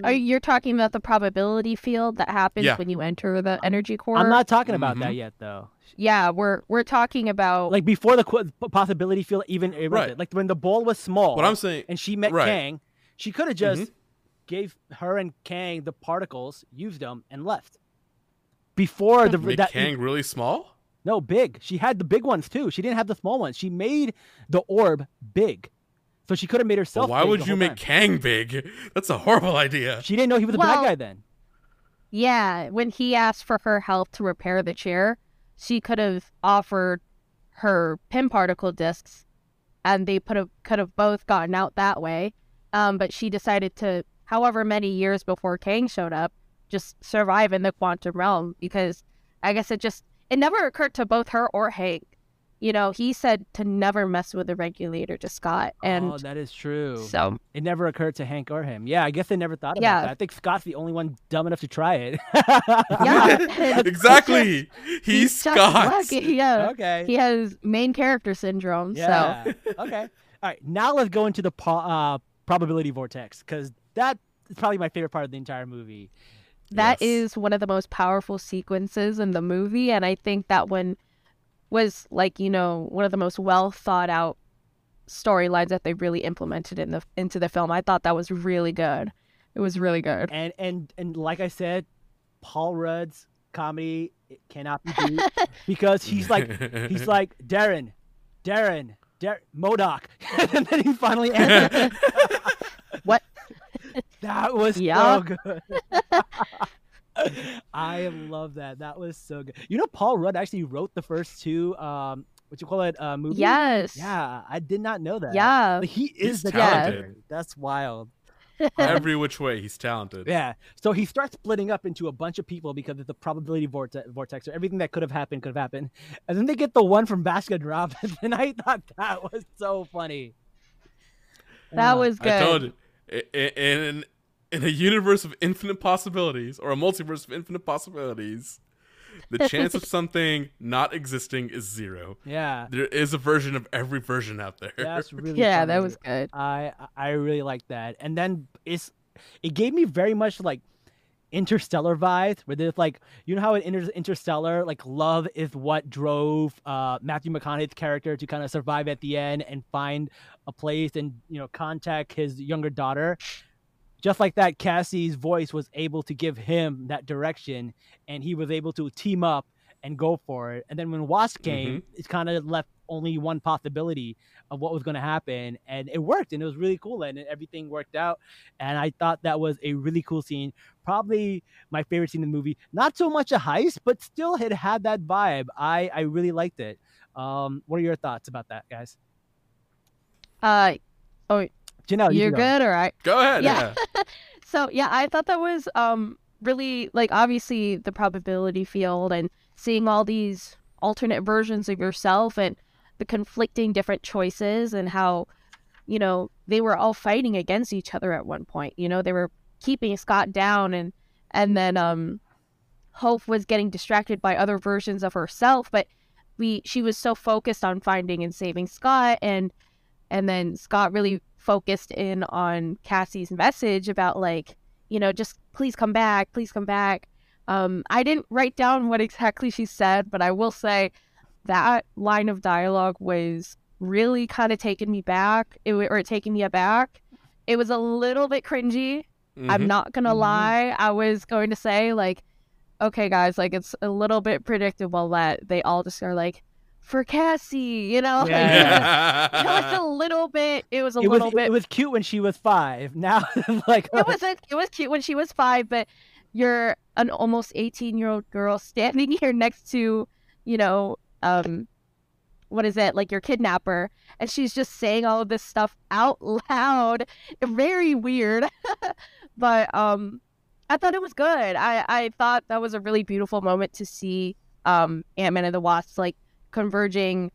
Are you talking about the probability field that happens Yeah. when you enter the energy core? I'm not talking about that Mhm. yet, though. Yeah, we're we're talking about Like before the qu- possibility field even erupted. Right. Like when the ball was small. What I'm saying, and she met Right. Kang, she could have just Mhm. gave her and Kang the particles, used them, and left. Before the make that Kang really small? No, big. She had the big ones too. She didn't have the small ones. She made the orb big. So she could have made Well, herself why big would the you whole make time. Kang big? That's a horrible idea. She didn't know he was a Well- bad guy then. yeah. When he asked for her help to repair the chair, she could have offered her Pym particle discs, and they put have could have both gotten out that way. Um, but she decided to, however many years before Kang showed up, just survive in the quantum realm because I guess it just it never occurred to both her or Hank. You know, he said to never mess with the regulator to Scott, and oh, that is true. so It never occurred to Hank or him. Yeah, I guess they never thought about Yeah. that. I think Scott's the only one dumb enough to try it. yeah, exactly. He's, Jack Scott. Yeah, okay. he has main character syndrome. So Yeah. okay. All right. Now let's go into the po- uh, probability vortex because that is probably my favorite part of the entire movie. That Yes. is one of the most powerful sequences in the movie, and I think that one was like you know one of the most well thought out storylines that they really implemented in the into the film. I thought that was really good. It was really good. And and and like I said, Paul Rudd's comedy it cannot be beat because he's like he's like Darren, Darren, Dar- MODOK, and then he finally answered. What? That was Yeah. so good. I love that. That was so good. You know, Paul Rudd actually wrote the first two. Um, what you call it? Uh, movies. Yes. Yeah, I did not know that. Yeah. Like, he is He's the talented. character. That's wild. Every which way, he's talented. Yeah. So he starts splitting up into a bunch of people because of the probability vortex, vortex or everything that could have happened could have happened. And then they get the one from Baskin Robbins, and I thought that was so funny. That Uh, was good. I told you, i- i- in in a universe of infinite possibilities, or a multiverse of infinite possibilities, the chance of something not existing is zero. Yeah. There is a version of every version out there. That's really yeah, that was good. I I really like that. And then it's it gave me very much like interstellar vibes where there's like you know how in Inter- interstellar like love is what drove uh matthew mcconaughey's character to kind of survive at the end and find a place and you know contact his younger daughter? Just like that cassie's voice was able to give him that direction and he was able to team up and go for it. And then when wasp came it kind of left only one possibility of what was going to happen and it worked and it was really cool and everything worked out. And i thought that was a really cool scene probably my favorite scene in the movie not so much a heist but still it had that vibe i i really liked it um what are your thoughts about that guys Uh, oh, Janelle, you you're can go. good, all right. Go ahead. Yeah. Yeah. So yeah, I thought that was um really like obviously the probability field and seeing all these alternate versions of yourself and the conflicting different choices and how you know they were all fighting against each other at one point. You know, they were keeping Scott down and and then um Hope was getting distracted by other versions of herself, but we she was so focused on finding and saving Scott and and then Scott really focused in on Cassie's message about like, you know, just please come back, please come back. Um, I didn't write down what exactly she said, but I will say that line of dialogue was really kind of taking me back, it, or taking me aback. It was a little bit cringy. I'm Mhm. not gonna Mhm. lie. I was going to say like, okay, guys, like it's a little bit predictable that they all just are like, for Cassie, you know. Like, Yeah. it, was, it was a little bit. It was a it was little bit. it was cute when she was five. Now, like, it was a, it was cute when she was five, but you're an almost 18 year old girl standing here next to, you know, um, what is it like your kidnapper, and she's just saying all of this stuff out loud. Very weird, but um, I thought it was good. I I thought that was a really beautiful moment to see um Ant Man and the Wasp like converging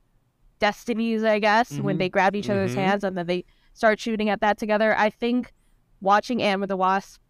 destinies, I guess, when Mhm. they grabbed each other's Mhm. hands and then they start shooting at that together. I think watching Ant with the Wasp,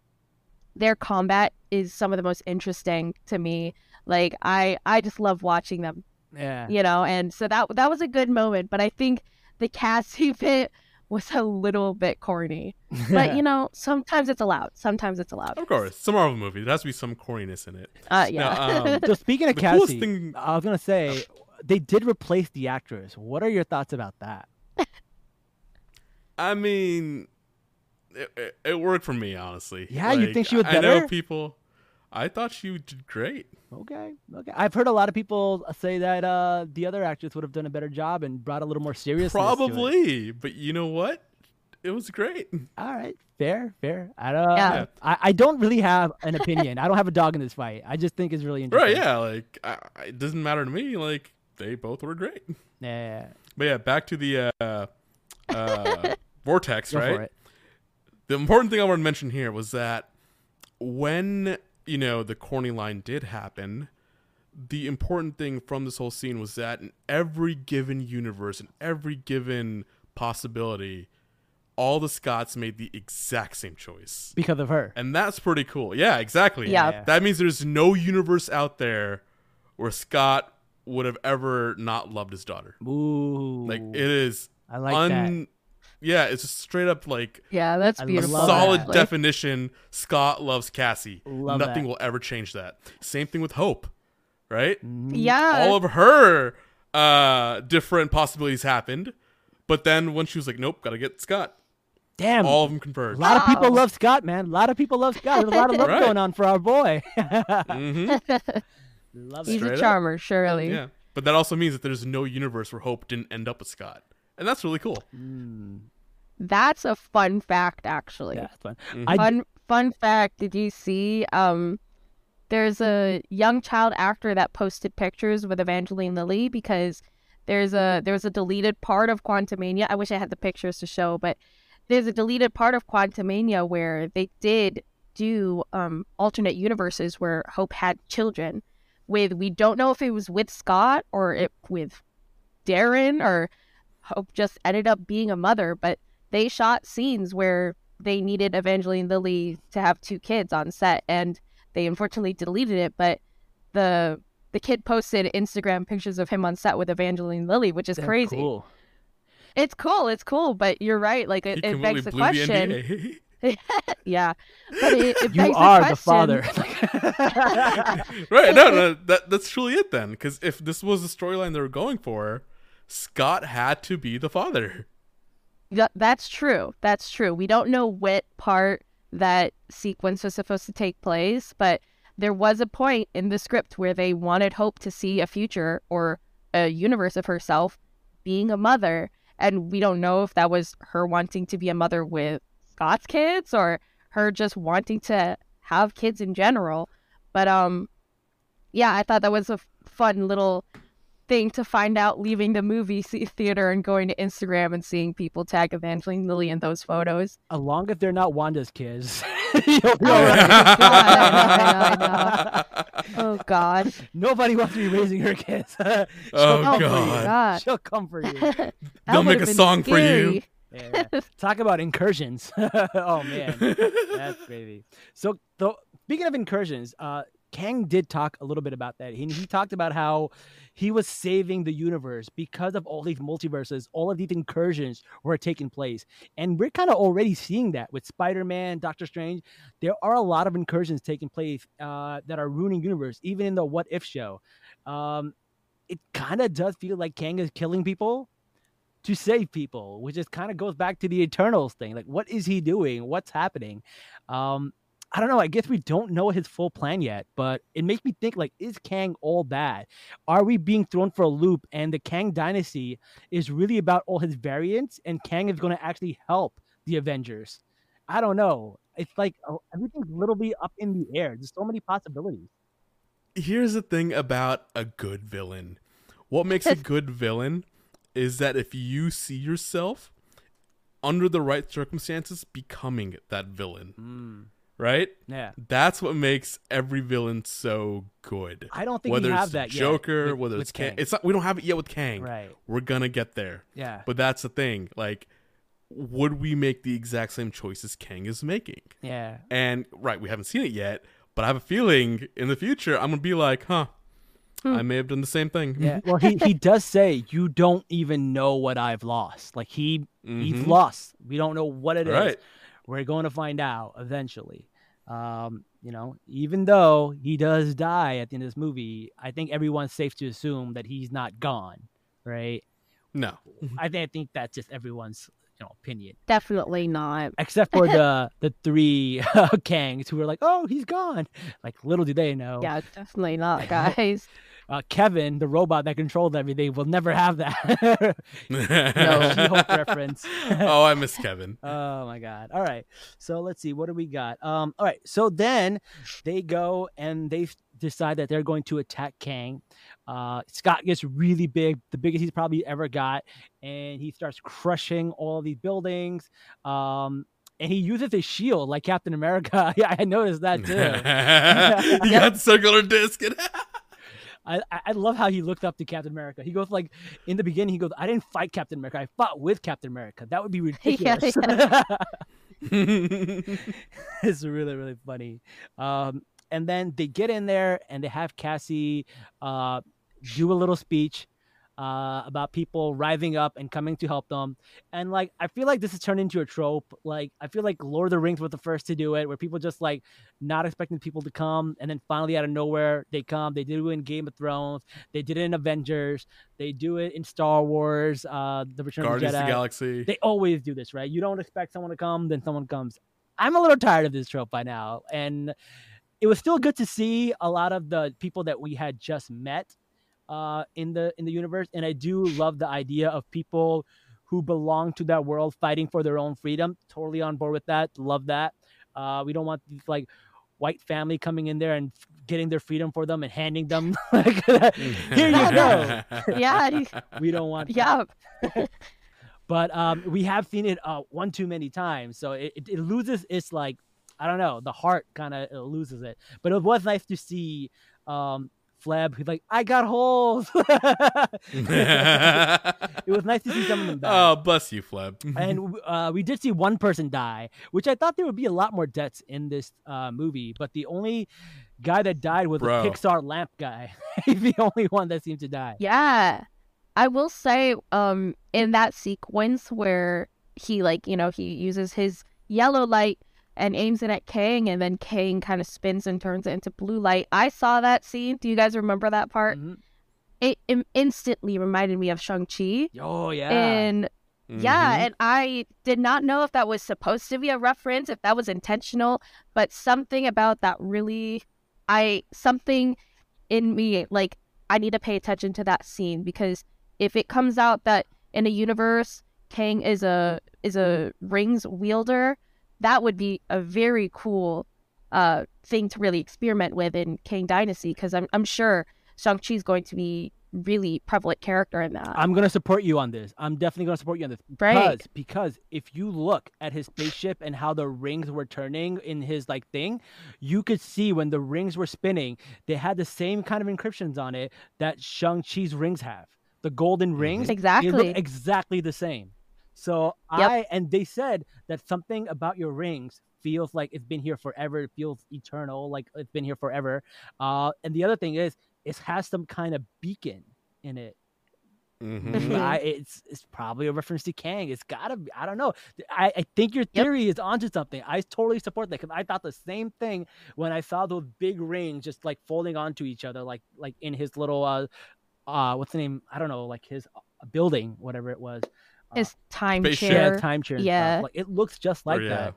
their combat is some of the most interesting to me. Like I, I just love watching them, yeah. you know. And so that that was a good moment. But I think the Cassie bit was a little bit corny. But you know, sometimes it's allowed. Sometimes it's allowed. Of course, some Marvel movie. There has to be some corniness in it. Uh, Now, yeah. um, so speaking of Cassie, thing- I was gonna say they did replace the actress. What are your thoughts about that? I mean, it, it, it worked for me, honestly. Yeah, you think she was I know better? people. I thought she did great. Okay, okay. I've heard a lot of people say that uh, the other actress would have done a better job and brought a little more seriousness. Probably, but you know what? It was great. All right, fair, fair. I don't. Yeah. I, I don't really have an opinion. I don't have a dog in this fight. I just think it's really interesting. Right? Yeah. Like I, it doesn't matter to me. Like they both were great. Yeah. But yeah, back to the uh, uh, vortex. Go right. The important thing I want to mention here was that when you know the corny line did happen, the important thing from this whole scene was that in every given universe, in every given possibility, all the Scotts made the exact same choice. Because of her. And that's pretty cool. Yeah, exactly. Yeah. That means there's no universe out there where Scott would have ever not loved his daughter. Ooh. Like it is I like un Yeah, it's just straight up like yeah, that's I beautiful. love solid that. Like, definition. Scott loves Cassie. Love Nothing that. will ever change that. Same thing with Hope, right? Yeah. All of her uh different possibilities happened, but then when she was like, "Nope, gotta get Scott," Damn. all of them converged. a converged. lot of people love Scott, man. A lot of people love Scott. There's a lot of love Right. going on for our boy. hmm love He's it. Straight a up. charmer, surely. Yeah, but that also means that there's no universe where Hope didn't end up with Scott, and that's really cool. Mm, That's a fun fact, actually. yeah, it's fun. Mhm. I fun fun fact did you see um there's a young child actor that posted pictures with evangeline lilly because there's a there's a deleted part of quantumania i wish i had the pictures to show but there's a deleted part of quantumania where they did do um alternate universes where hope had children with we don't know if it was with scott or it with darren or hope just ended up being a mother but they shot scenes where they needed Evangeline Lilly to have two kids on set, and they unfortunately deleted it. But the the kid posted Instagram pictures of him on set with Evangeline Lilly, which is Damn, crazy. Cool. It's cool, it's cool, but you're right. Like it, it begs the question. the yeah, but it, it You begs are the, the father. right? No, no, that that's truly it then. Because if this was the storyline they were going for, Scott had to be the father. Th- that's true. That's true. We don't know what part that sequence was supposed to take place, but there was a point in the script where they wanted Hope to see a future or a universe of herself being a mother. And we don't know if that was her wanting to be a mother with Scott's kids or her just wanting to have kids in general. But um yeah, I thought that was a fun little thing to find out leaving the movie se- theater and going to Instagram and seeing people tag Evangeline Lilly in those photos. As long as they're not Wanda's kids. Oh. God, I know, I Oh God. Nobody wants to be raising her kids. She'll Oh, come for you. God. She'll come for you. They'll make a been song for you. scary. Yeah. Talk about incursions. oh man, that's crazy. So, th- speaking of incursions, uh, Kang did talk a little bit about that. He, he talked about how he was saving the universe because of all these multiverses, all of these incursions were taking place. And we're kind of already seeing that with Spider Man, Doctor Strange. There are a lot of incursions taking place uh, that are ruining universe, even in the What If show. Um, it kind of does feel like Kang is killing people to save people, which just kind of goes back to the Eternals thing. Like, what is he doing? What's happening? Um, I don't know. I guess we don't know his full plan yet, but it makes me think like, is Kang all bad? Are we being thrown for a loop? And the Kang dynasty is really about all his variants, and Kang is going to actually help the Avengers. I don't know. It's like oh, everything's literally up in the air. There's so many possibilities. Here's the thing about a good villain. What makes a good villain is that if you see yourself under the right circumstances becoming that villain, Mm, right? yeah. That's what makes every villain so good. I don't think whether we have it's that yet Joker, with- whether with it's Kang. Kang. It's not. We don't have it yet with Kang. Right. We're gonna get there. Yeah. But that's the thing. Like, would we make the exact same choices Kang is making? Yeah. And right, we haven't seen it yet, but I have a feeling in the future I'm gonna be like, huh, I may have done the same thing. Yeah. Well, he, he does say you don't even know what I've lost. Like he he's Mhm. lost. We don't know what it is. Right. We're going to find out eventually. Um, you know, even though he does die at the end of this movie, I think everyone's safe to assume that he's not gone, right? No. I think I think that's just everyone's you know opinion, Definitely not. except for the the three Kangs who were like, "Oh, he's gone." Like little do they know, Yeah, definitely not, guys. Uh, Kevin, the robot that controlled everything, will never have that. no. She-Hulk reference. oh, I miss Kevin. Oh my god. All right. So let's see. What do we got? Um. All right. So then they go and they decide that they're going to attack Kang. Uh, Scott gets really big, the biggest he's probably ever got, and he starts crushing all these buildings. Um. And he uses his shield like Captain America. yeah, I noticed that too. he got circular disc. And I, I- love how he looked up to Captain America. He goes like in the beginning, he goes, "I didn't fight Captain America. I fought with Captain America. That would be ridiculous." it's really really funny. Um, and then they get in there and they have Cassie uh, do a little speech uh, about people rising up and coming to help them. And like I feel like this has turned into a trope. Like I feel like Lord of the Rings was the first to do it, where people just like not expecting people to come, and then finally out of nowhere they come. They do it in Game of Thrones. They did it in Avengers. They do it in Star Wars. Uh, the Return Guardians of of the the Jedi. Galaxy. They always do this, right? You don't expect someone to come, then someone comes. I'm a little tired of this trope by now, and it was still good to see a lot of the people that we had just met uh, in the in the universe, and I do love the idea of people who belong to that world fighting for their own freedom. Totally on board with that. Love that. Uh, we don't want like white family coming in there and getting their freedom for them and handing them like here you go. yeah, We don't want yeah. but um, we have seen it uh, one too many times, so it, it, it loses its like I don't know, the heart kind of loses it. But it was nice to see um, Fleb who's like, I got holes. it was nice to see some of them die. oh, bless you, Fleb. and uh, we did see one person die, which I thought there would be a lot more deaths in this uh, movie. But the only guy that died was Bro. the Pixar lamp guy. He's the only one that seemed to die. Yeah. I will say, um, in that sequence where he like, you know, he uses his yellow light and aims it at Kang and then Kang kind of spins and turns it into blue light. I saw that scene. Do you guys remember that part? Mhm. It, im instantly reminded me of Shang-Chi. Oh yeah. And yeah, Mhm. and I did not know if that was supposed to be a reference, if that was intentional, but something about that really I something in me like I need to pay attention to that scene because if it comes out that in a universe Kang is a is a rings wielder, that would be a very cool uh thing to really experiment with in Kang Dynasty because I'm I'm sure Shang-Chi is going to be really prevalent character in that. I'm gonna support you on this. I'm definitely gonna support you on this. Right. Because because if you look at his spaceship and how the rings were turning in his like thing, you could see when the rings were spinning, they had the same kind of encryptions on it that Shang Chi's rings have. The golden rings, Exactly. they Exactly. look exactly the same. So Yep. I and they said that something about your rings feels like it's been here forever. It feels eternal, like it's been here forever. Uh, and the other thing is, it has some kind of beacon in it. Mhm. Mhm. I, it's it's probably a reference to Kang. It's gotta be. I don't know. I, I think your theory is onto something. I totally support that because I thought the same thing when I saw those big rings just like folding onto each other, like like in his little uh uh what's the name? I don't know, like his uh, building, whatever it was. Uh, His time Spaceship. yeah, chair. time chair. Yeah. stuff. Like it looks just Or, like yeah. that.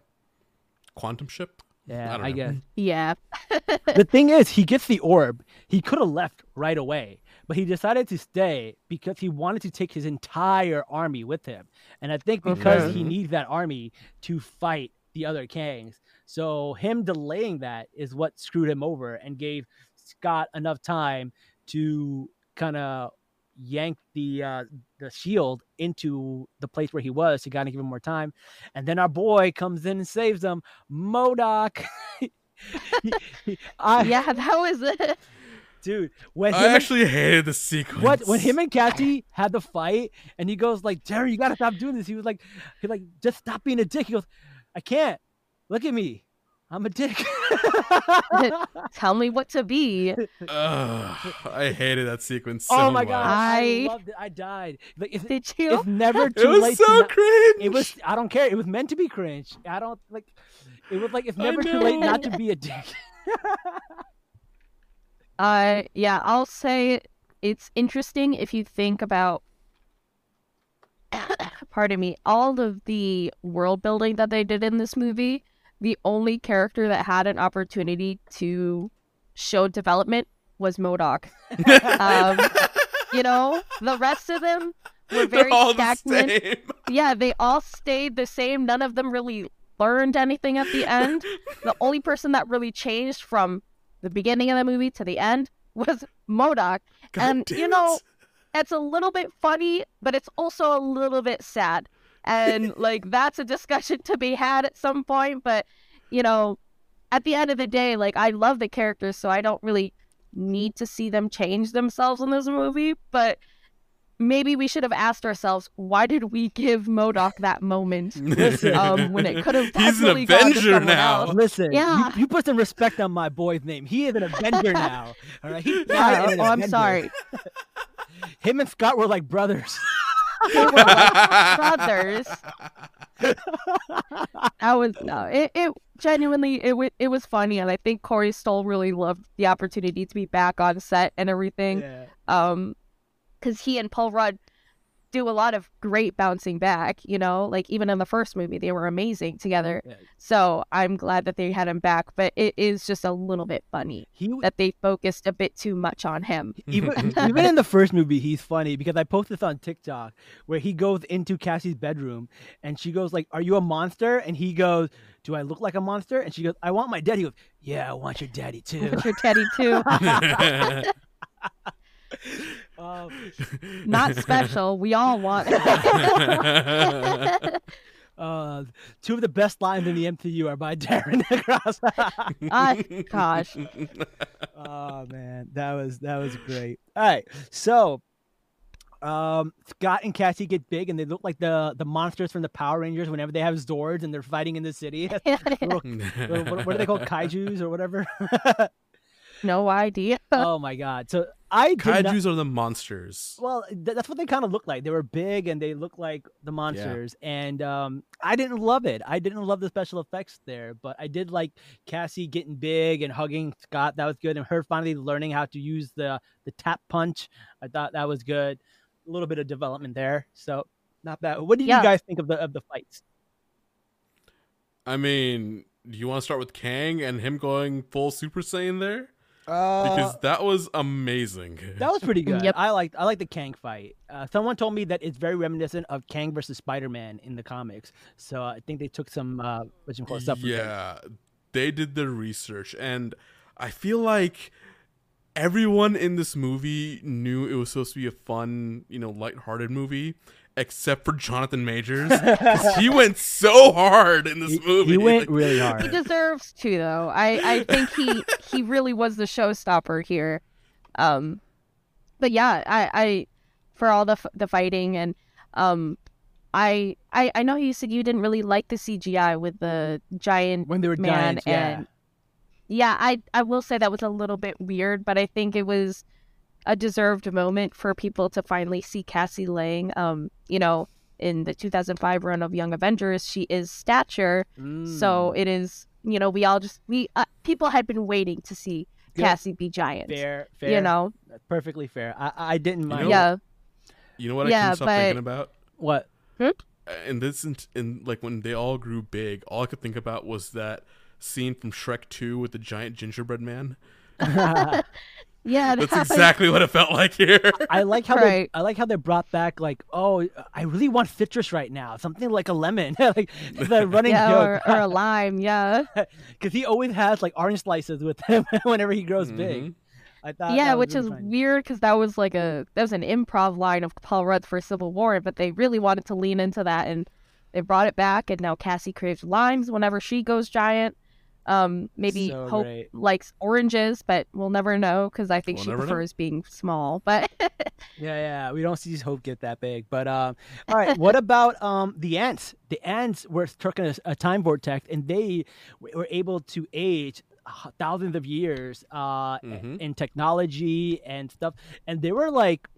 Quantum ship. Yeah, I I, guess. Yeah. the thing is, he gets the orb. He could have left right away, but he decided to stay because he wanted to take his entire army with him. And I think because he needs that army to fight the other Kangs. So him delaying that is what screwed him over and gave Scott enough time to kind of yank the uh, the shield into the place where he was to kind of give him more time. And then our boy comes in and saves him, MODOK. He- he- I, yeah, that was it. dude, when him I and- actually hated the sequence. what when him and Cassie had the fight and he goes like, Jerry, you gotta stop doing this. He was like, he like, just stop being a dick. He goes, I can't. Look at me. I'm a dick. Tell me what to be. Ugh, I hated that sequence so oh my much. god, I, I- loved it. I died. Like it's, Did you? it's never too late. It was late. so to not- cringe. it was. I don't care. It was meant to be cringe. I don't like. It was like it's never too late not to be a dick. Uh, yeah, I'll say it's interesting if you think about, pardon me, all of the world building that they did in this movie. The only character that had an opportunity to show development was MODOK. Um, you know, the rest of them were very the stagnant. same. Yeah, they all stayed the same. None of them really learned anything at the end. the only person that really changed from the beginning of the movie to the end was MODOK. God and you know, it. it's a little bit funny, but it's also a little bit sad. And like that's a discussion to be had at some point, but you know, at the end of the day, like I love the characters, so I don't really need to see them change themselves in this movie, but maybe we should have asked ourselves why did we give MODOK that moment um, when it could have He's an definitely gone Avenger now. else. Listen, Yeah. you, you put some respect on my boy's name. He is an Avenger now. All right, He Yeah, an oh, I'm Avenger. sorry. Him and Scott were like brothers. They were like brothers. I was no, it, it genuinely it wa- it was funny, and I think Corey Stoll really loved the opportunity to be back on set and everything. Yeah. Um, because he and Paul Rudd do a lot of great bouncing back. You know, like even in the first movie, they were amazing together. Yeah. So I'm glad that they had him back, but it is just a little bit funny He that they focused a bit too much on him. even even in the first movie, he's funny because I posted this on TikTok where he goes into Cassie's bedroom and she goes like, "Are you a monster?" And he goes, "Do I look like a monster?" And she goes, "I want my daddy." He goes, "Yeah, I want your daddy too." With your Teddy too. um, Not special. We all want. uh, two of the best lines in the MCU are by Darren Cross. Ah, gosh. oh man, that was that was great. All right, so um, Scott and Cassie get big, and they look like the the monsters from the Power Rangers whenever they have Zords and they're fighting in the city. Little- little- what, what are they called, kaiju's or whatever? no idea. oh my god! So I did not- Kaiju's are the monsters. Well, th- that's what they kind of look like. They were big and they look like the monsters. And um, I didn't love it. I didn't love the special effects there, but I did like Cassie getting big and hugging Scott. That was good. And her finally learning how to use the the tap punch. I thought that was good. A little bit of development there. So not bad. What did Yeah. you guys think of the of the fights? I mean, do you want to start with Kang and him going full Super Saiyan there? Because that was amazing. Uh, That was pretty good. Yep. I liked I like the Kang fight. Uh, someone told me that it's very reminiscent of Kang versus Spider Man in the comics. So I think they took some uh, what you call stuff. yeah, they did their research, and I feel like everyone in this movie knew it was supposed to be a fun, you know, lighthearted movie, except for Jonathan Majors. he went so hard in this He, movie. he went Like, really hard. He deserves to though. I I think he he really was the showstopper here. Um, but yeah, I I for all the f- the fighting and um I, I I know you said you didn't really like the CGI with the giant when they were man giants. Yeah. and yeah, I I will say that was a little bit weird, but I think it was a deserved moment for people to finally see Cassie Lang. Um, you know, in the 2005 run of Young Avengers, she is stature, so Mm. it is. You know, we all just we uh, people had been waiting to see Good. Cassie be giant. fair, fair. You know, perfectly fair. I I didn't mind. know- yeah, You know what I Yeah, couldn't stop but- thinking about? What? Uh, And this, in, in like when they all grew big, all I could think about was that scene from Shrek Two with the giant gingerbread man. yeah. That's that was- exactly what it felt like here. I like how they I like how they brought back like oh I really want citrus right now something like a lemon like the running Yeah, joke or, or a lime. Yeah, because he always has like orange slices with him whenever he grows Mhm. big. I thought yeah, which really is funny. weird because that was like a that was an improv line of Paul Rudd for Civil War, but they really wanted to lean into that and they brought it back. And now Cassie craves limes whenever she goes giant. Um, maybe So Hope great. likes oranges, but we'll never know because I think We'll she never know. prefers being small. But Yeah, yeah. We don't see Hope get that big, but um, all right. what about um the ants? The ants were stuck in a, a time vortex, and they were able to age thousands of years uh Mhm. in technology and stuff, and they were like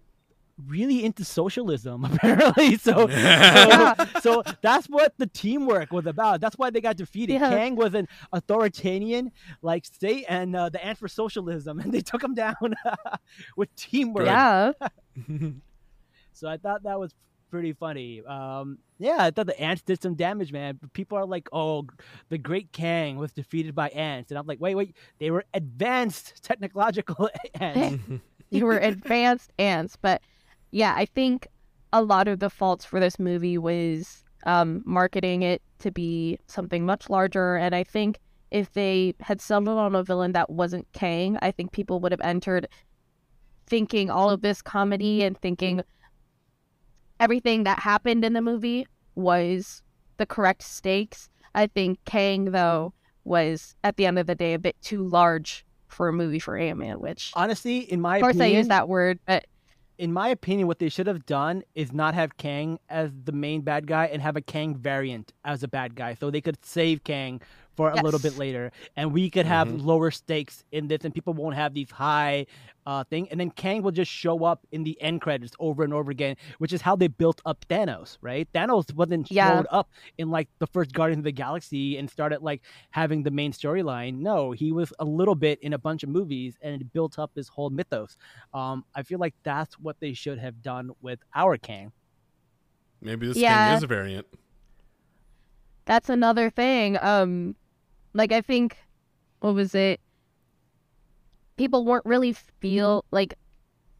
really into socialism apparently so so, so that's what the teamwork was about that's why they got defeated Yeah. kang was an authoritarian like state and uh, the ants were socialism and they took him down with teamwork yeah, so I thought that was pretty funny. Um, yeah, I thought the ants did some damage, man. But People are like, "Oh, the Great Kang was defeated by ants," and I'm like, "Wait, wait, they were advanced technological ants." you were advanced ants. But yeah, I think a lot of the faults for this movie was um, marketing it to be something much larger. And I think if they had settled on a villain that wasn't Kang, I think people would have entered thinking all of this comedy and thinking everything that happened in the movie was the correct stakes. I think Kang, though, was at the end of the day a bit too large for a movie for Ant Man, which Honestly, in my of course I use that word, but in my opinion, what they should have done is not have Kang as the main bad guy and have a Kang variant as a bad guy, so they could save Kang for a little bit later, and we could have Mhm. lower stakes in this, and people won't have these high uh thing, and then Kang will just show up in the end credits over and over again, which is how they built up Thanos, right? Thanos wasn't Yeah. showed up in like the first Guardians of the Galaxy and started like having the main storyline. No, he was a little bit in a bunch of movies, and it built up this whole mythos. Um, I feel like that's what they should have done with our Kang. Maybe this Yeah. Kang is a variant. that's another thing. Um, like I think, what was it? People weren't really feel like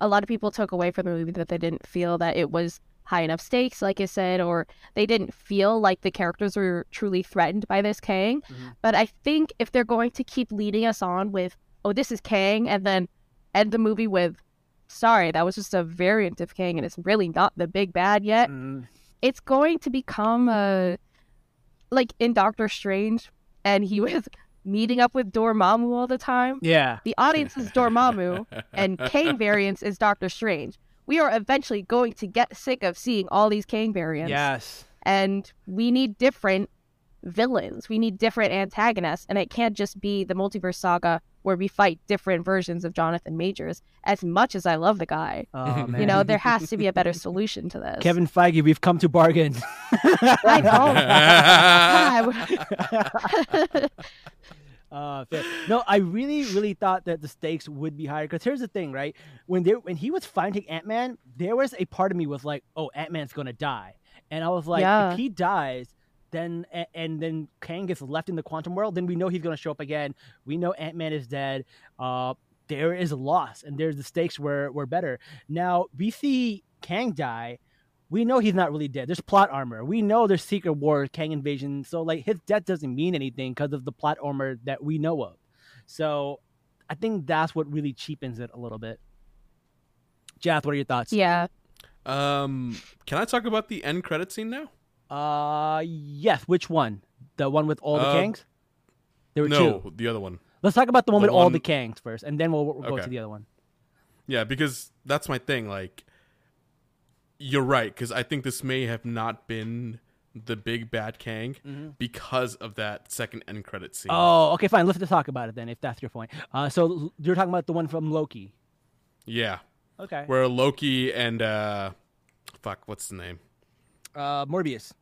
a lot of people took away from the movie that they didn't feel that it was high enough stakes, like I said, or they didn't feel like the characters were truly threatened by this Kang. Mhm. But I think if they're going to keep leading us on with, oh, this is Kang, and then end the movie with, sorry, that was just a variant of Kang, and it's really not the big bad yet Mm, it's going to become a like in Doctor Strange, and he was meeting up with Dormammu all the time. yeah, The audience is Dormammu, and Kang variants is Doctor Strange. We are eventually going to get sick of seeing all these Kang variants, yes, and we need different villains. We need different antagonists, and it can't just be the multiverse saga where we fight different versions of Jonathan Majors. As much as I love the guy, oh you know, there has to be a better solution to this. Kevin Feige, we've come to bargain. I know. Uh, fair. no, I really, really thought that the stakes would be higher. Because here's the thing, right? When they when he was fighting Ant Man, there was a part of me was like, "Oh, Ant Man's gonna die," and I was like, Yeah. "If he dies, then and then Kang gets left in the quantum world, then we know he's gonna show up again. We know Ant Man is dead. Uh, there is a loss, and there's the stakes were were better. Now we see Kang die." We know he's not really dead. There's plot armor. We know there's Secret War, Kang invasion. So like his death doesn't mean anything because of the plot armor that we know of. So I think that's what really cheapens it a little bit. Jath, what are your thoughts? yeah. um, can I talk about the end credit scene now? Uh, yes. Which one? The one with all the Uh, Kangs? There were no, two. the other one. Let's talk about the one The with all the Kangs first, and then we'll, we'll go Okay. to the other one. Yeah, because that's my thing. Like, you're right because I think this may have not been the big bad Kang Mm-hmm. because of that second end credit scene. Oh, okay, fine. Let's talk about it then, if that's your point. Uh, so you're talking about the one from Loki. yeah, Okay. where Loki and uh, fuck, what's the name? Uh, Morbius.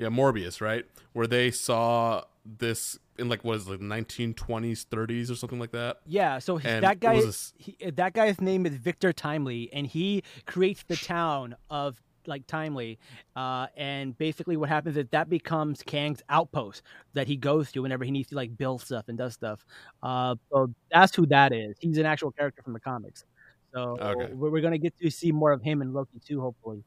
Yeah, Morbius, right? Where they saw this in like what is it, like 1920s, 30s, or something like that. Yeah, so And that guy, was a s- he, that guy's name is Victor Timely, and he creates the town of like Timely, uh, and basically what happens is that becomes Kang's outpost that he goes to whenever he needs to like build stuff and does stuff. Uh, so that's who that is. He's an actual character from the comics. So Okay. we're, we're gonna get to see more of him in Loki too, hopefully.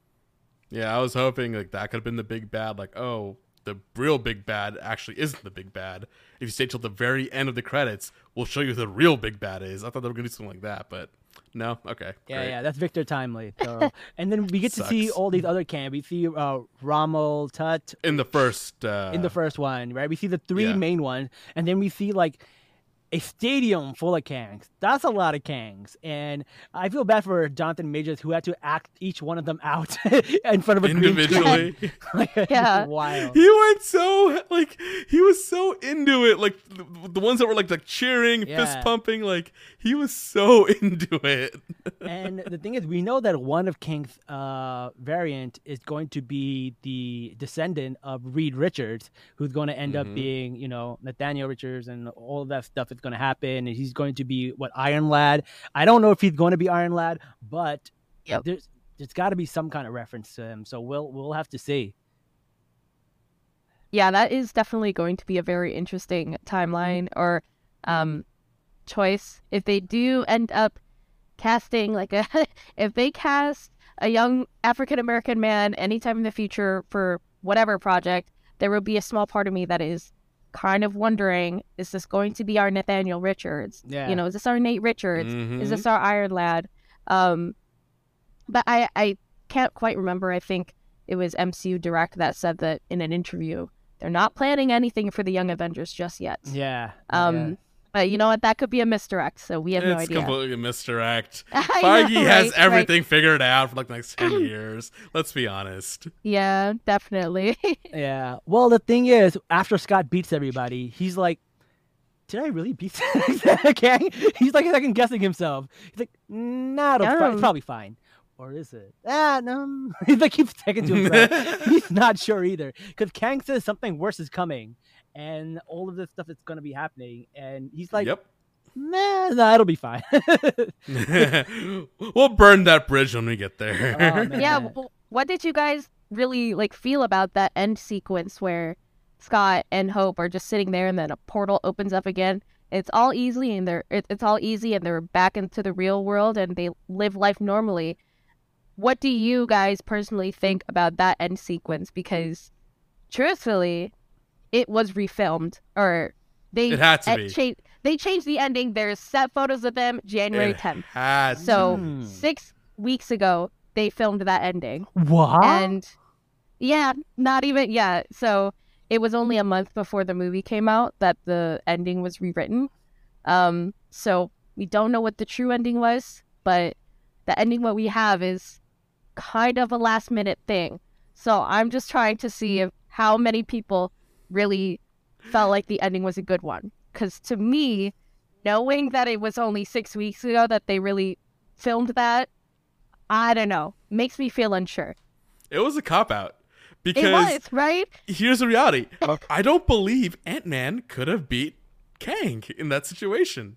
Yeah, I was hoping like that could have been the big bad. Like, oh, the real big bad actually isn't the big bad. If you stay till the very end of the credits, we'll show you who the real big bad is. I thought they were gonna do something like that, but no. Okay, Yeah, great. yeah, that's Victor Timely. So, and then we get to see all these other Kang. We see uh, Rama-Tut, In the first, uh, in the first one, right? We see the three yeah. main ones, and then we see like a stadium full of Kangs. That's a lot of Kangs, and I feel bad for Jonathan Majors who had to act each one of them out in front of a green individually. Like, Yeah. wild. he went so like he was so into it. Like the, the ones that were like like cheering, Yeah. fist pumping. Like he was so into it. and the thing is, we know that one of Kang's uh, variant is going to be the descendant of Reed Richards, who's going to end Mhm. up being, you know, Nathaniel Richards, and all that stuff is going to happen. And he's going to be what Iron Lad. I don't know if he's going to be Iron Lad, but Yep. there's there's got to be some kind of reference to him. So we'll we'll have to see. yeah, that is definitely going to be a very interesting timeline or um, choice. If they do end up casting like a, if they cast a young African American man anytime in the future for whatever project, there will be a small part of me that is kind of wondering: Is this going to be our Nathaniel Richards? Yeah. You know, is this our Nate Richards? Is Mhm. this our Iron Lad? Um, but I I can't quite remember. I think it was MCU Direct that said that in an interview they're not planning anything for the Young Avengers just yet. Yeah. Um, yeah. But you know what? That could be a misdirect. So we have no idea. it's completely a misdirect. I Feige know, has right, everything figured out for like the next 10 years. Let's be honest. Yeah, definitely. Yeah. Well, the thing is, after Scott beats everybody, he's like, "Did I really beat Kang?" He's like second guessing himself. He's like, "Nah, it'll fi- it's probably fine." Or is it? Ah, no. He's like keeps taking to himself. he's not sure either because Kang says something worse is coming, and all of this stuff that's going to be happening, and he's like, yep. "Nah, nah, it'll be fine." we'll burn that bridge when we get there. Oh, yeah. w what did you guys really like feel about that end sequence where Scott and Hope are just sitting there and then a portal opens up again? It's all easy and they're it, it's all easy and they're back into the real world and they live life normally. What do you guys personally think about that end sequence? Because truthfully, it was refilmed or they It had to be. cha- they changed the ending. There's set photos of them January It 10th. had So Hmm. six weeks ago, they filmed that ending, what? and yeah, not even yeah. So it was only a month before the movie came out that the ending was rewritten. Um, so we don't know what the true ending was, but the ending what we have is kind of a last minute thing. So I'm just trying to see if how many people really felt like the ending was a good one. Because to me, knowing that it was only six weeks ago that they really filmed that, I don't know, makes me feel unsure. It was a cop out. Because It was right. here's the reality. Oh. I don't believe Ant Man could have beat Kang in that situation.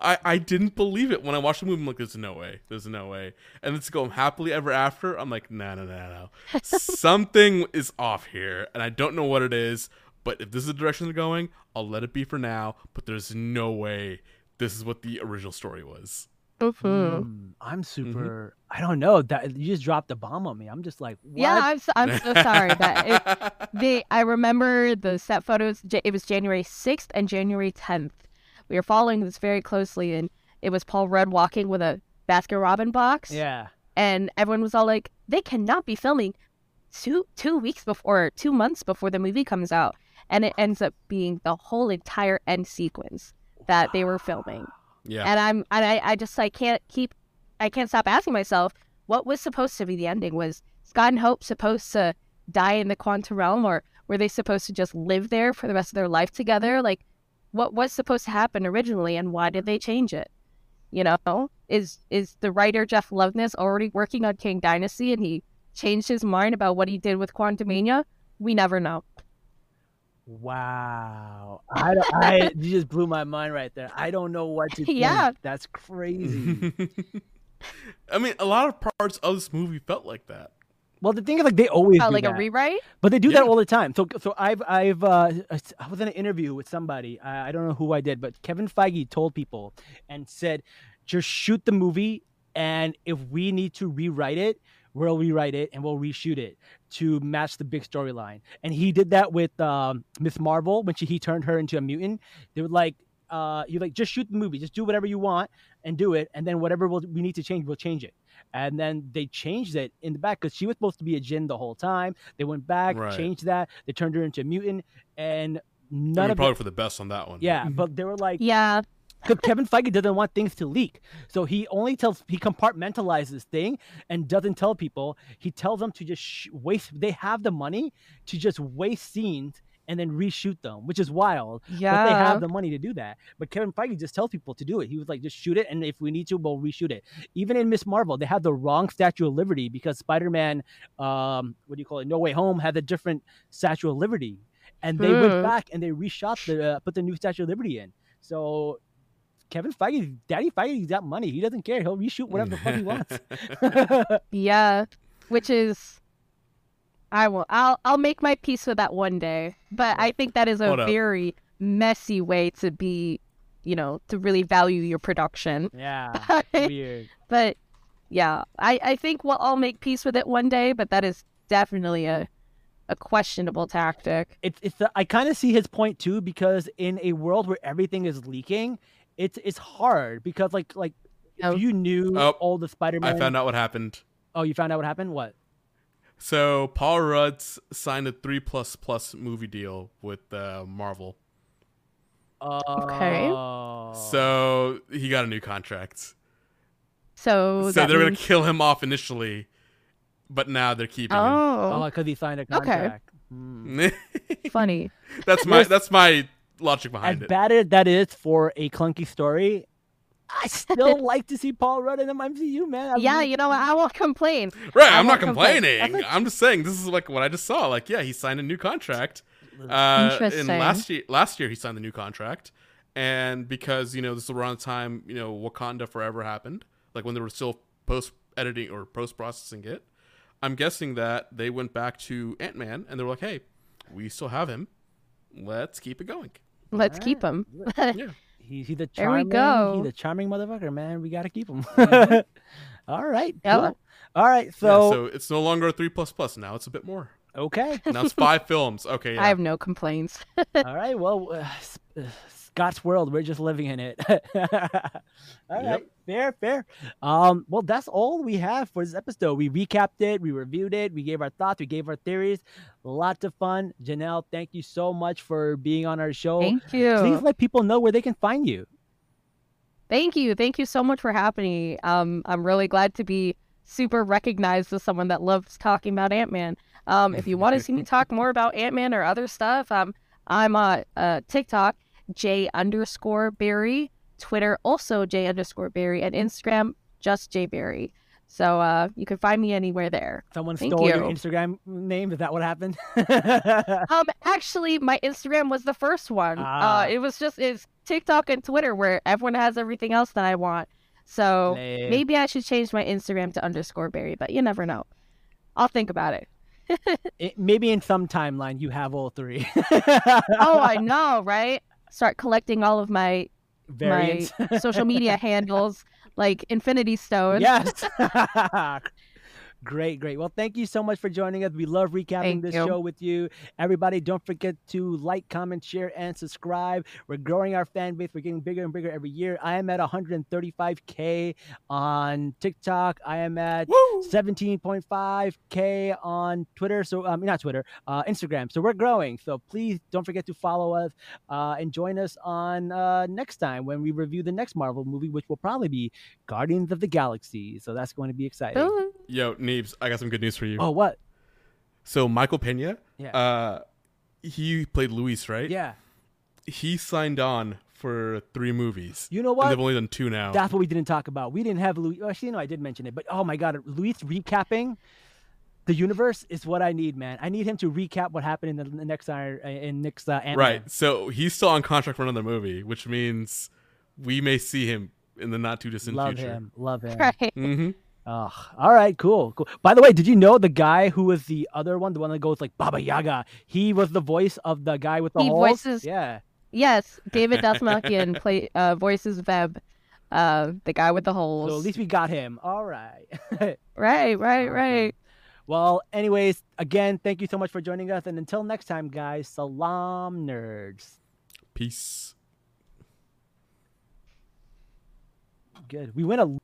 I, I didn't believe it when I watched the movie. I'm like, there's no way. There's no way. And it's going happily ever after. I'm like, no, no, no, no. Something is off here, and I don't know what it is. But if this is the direction they're going, I'll let it be for now. But there's no way this is what the original story was. Hmm, I'm super. I don't know. That you just dropped a bomb on me. I'm just like, what? Yeah, I'm so, I'm so sorry that it, they. I remember the set photos. It was January sixth and January tenth. We were following this very closely, and it was Paul Rudd walking with a Baskin Robin box. yeah. and everyone was all like, "They cannot be filming two two weeks before, two months before the movie comes out," and it ends up being the whole entire end sequence that they were filming. yeah. And I'm and I, I just I can't keep I can't stop asking myself, what was supposed to be the ending? Was Scott and Hope supposed to die in the quantum realm, or were they supposed to just live there for the rest of their life together? Like, what was supposed to happen originally, and why did they mm-hmm. change it? You know, is is the writer Jeff Loveness already working on Kang Dynasty, and he changed his mind about what he did with Quantumania? We never know. Wow, I, I you just blew my mind right there. I don't know what to think. Yeah. that's crazy. I mean, a lot of parts of this movie felt like that. Well, the thing is, like they always Oh, do like a rewrite? But they do that all the time. So, so I've, I've, uh, I was in an interview with somebody. I, I don't know who I did, but Kevin Feige told people and said, just shoot the movie, and if we need to rewrite it, we'll rewrite it and we'll reshoot it to match the big storyline. And he did that with um, Miss Marvel when she he turned her into a mutant. They would like, uh, you like just shoot the movie, just do whatever you want and do it, and then whatever we'll, we need to change, we'll change it. And then they changed it in the back because she was supposed to be a jinn the whole time. They went back, Right. changed that. They turned her into a mutant, and I none mean, of probably it. for the best on that one. Yeah, mm-hmm. but they were like, Yeah. because Kevin Feige doesn't want things to leak, so he only tells he compartmentalizes thing and doesn't tell people. He tells them to just sh- waste. They have the money to just waste scenes and then reshoot them, which is wild. Yeah. But they have the money to do that. But Kevin Feige just tells people to do it. He was like, just shoot it, and if we need to, we'll reshoot it. Even in Miss Marvel, they had the wrong Statue of Liberty because Spider-Man, um, what do you call it, No Way Home had a different Statue of Liberty, and they Hmm. went back and they reshot the uh, put the new Statue of Liberty in. So. Kevin Feige, Daddy Feige, he's got money. He doesn't care. He'll reshoot whatever the fuck he wants. Yeah, which is I will I'll I'll make my peace with that one day. But I think that is a Hold up. very messy way to be, you know, to really value your production. yeah, weird. But yeah, I I think we'll all make peace with it one day, but that is definitely a a questionable tactic. it's it's the, I kind of see his point too because in a world where everything is leaking, it's it's hard because like like Oh. if you knew Oh, all the Spider-Man. I found out what happened. Oh, you found out what happened? What? So Paul Rudd signed a three plus plus movie deal with uh, Marvel. Okay. So he got a new contract. So, so they're means- gonna kill him off initially, but now they're keeping oh, Oh, because he signed a Okay. contract. Hmm. him. funny. that's my that's my logic As behind it. bad as that is for a clunky story, I still like to see Paul Rudd in the MCU, man. I Yeah, really- you know what? I won't complain. Right, I I'm not won't complain. complaining. I'm just saying this is like what I just saw. Like, yeah, he signed a new contract. Uh, in Interesting. last year, last year he signed the new contract, and because you know this is around the time you know Wakanda Forever happened, like when they were still post editing or post processing it. I'm guessing that they went back to Ant Man and they were like, "Hey, we still have him. Let's keep it going." Let's keep him. Yeah. He, he's a There we charming, go. he's a charming motherfucker, man. We gotta keep him. Mhm. All right, Yeah. cool. All right, Yeah, so, so it's no longer a three plus plus. Now it's a bit more. okay. Now it's five films. Okay, yeah. I have no complaints. All right. Well, uh, S- uh, world. We're just living in it. all right. Yep. Fair, fair. Um. Well, that's all we have for this episode. We recapped it. We reviewed it. We gave our thoughts. We gave our theories. Lots of fun. Janelle, thank you so much for being on our show. Thank you. Please let people know where they can find you. Thank you. Thank you so much for having me. Um, I'm really glad to be super recognized as someone that loves talking about Ant Man. Um, if you want to see me talk more about Ant Man or other stuff, um, I'm on uh, TikTok, J underscore Barry, Twitter also J underscore Barry, and Instagram just J Barry. So uh, you can find me anywhere there. Someone Thank stole your. Instagram name. Is that what happened? Um, actually, my Instagram was the first one. Ah. Uh, it was just it's TikTok and Twitter where everyone has everything else that I want. So Lame. maybe I should change my Instagram to underscore Barry, but you never know. I'll think about it. It- maybe in some timeline you have all three. Oh, I know, right? Start collecting all of my variants. my social media handles like Infinity Stones. Yes. great, great. Well, thank you so much for joining us. We love recapping Thank this you. show with you. Everybody, don't forget to like, comment, share, and subscribe. We're growing our fan base. We're getting bigger and bigger every year. I am at 135K on TikTok. I am at Woo! 17.5k on Twitter. So um, not Twitter, uh, Instagram. So we're growing. So please don't forget to follow us uh, and join us on uh, next time when we review the next Marvel movie, which will probably be Guardians of the Galaxy. So that's going to be exciting. Ooh. Yo, Neebs, I got some good news for you. Oh, what? So Michael Pena, Yeah. uh, he played Luis, right? Yeah. He signed on for three movies. You know And what? they've only done two now. That's what we didn't talk about. We didn't have Luis. Actually, no, I did mention it, but oh my god, Luis recapping the universe is what I need, man. I need him to recap what happened in the, the next Iron in next uh, Ant-Man. right. So he's still on contract for another movie, which means we may see him in the not too distant Love future. him. Love him. Right. Mm-hmm. Oh, all right, cool, cool. By the way, did you know the guy who was the other one, the one that goes like Baba Yaga? He was the voice of the guy with the He holes. voices- Yeah. Yes, David Dastmalchian play uh, voices Veb, uh, the guy with the holes. So at least we got him. All right. Right, right, Awesome. right. well, anyways, again, thank you so much for joining us, and until next time, guys, salam, nerds. Peace. Good. We went a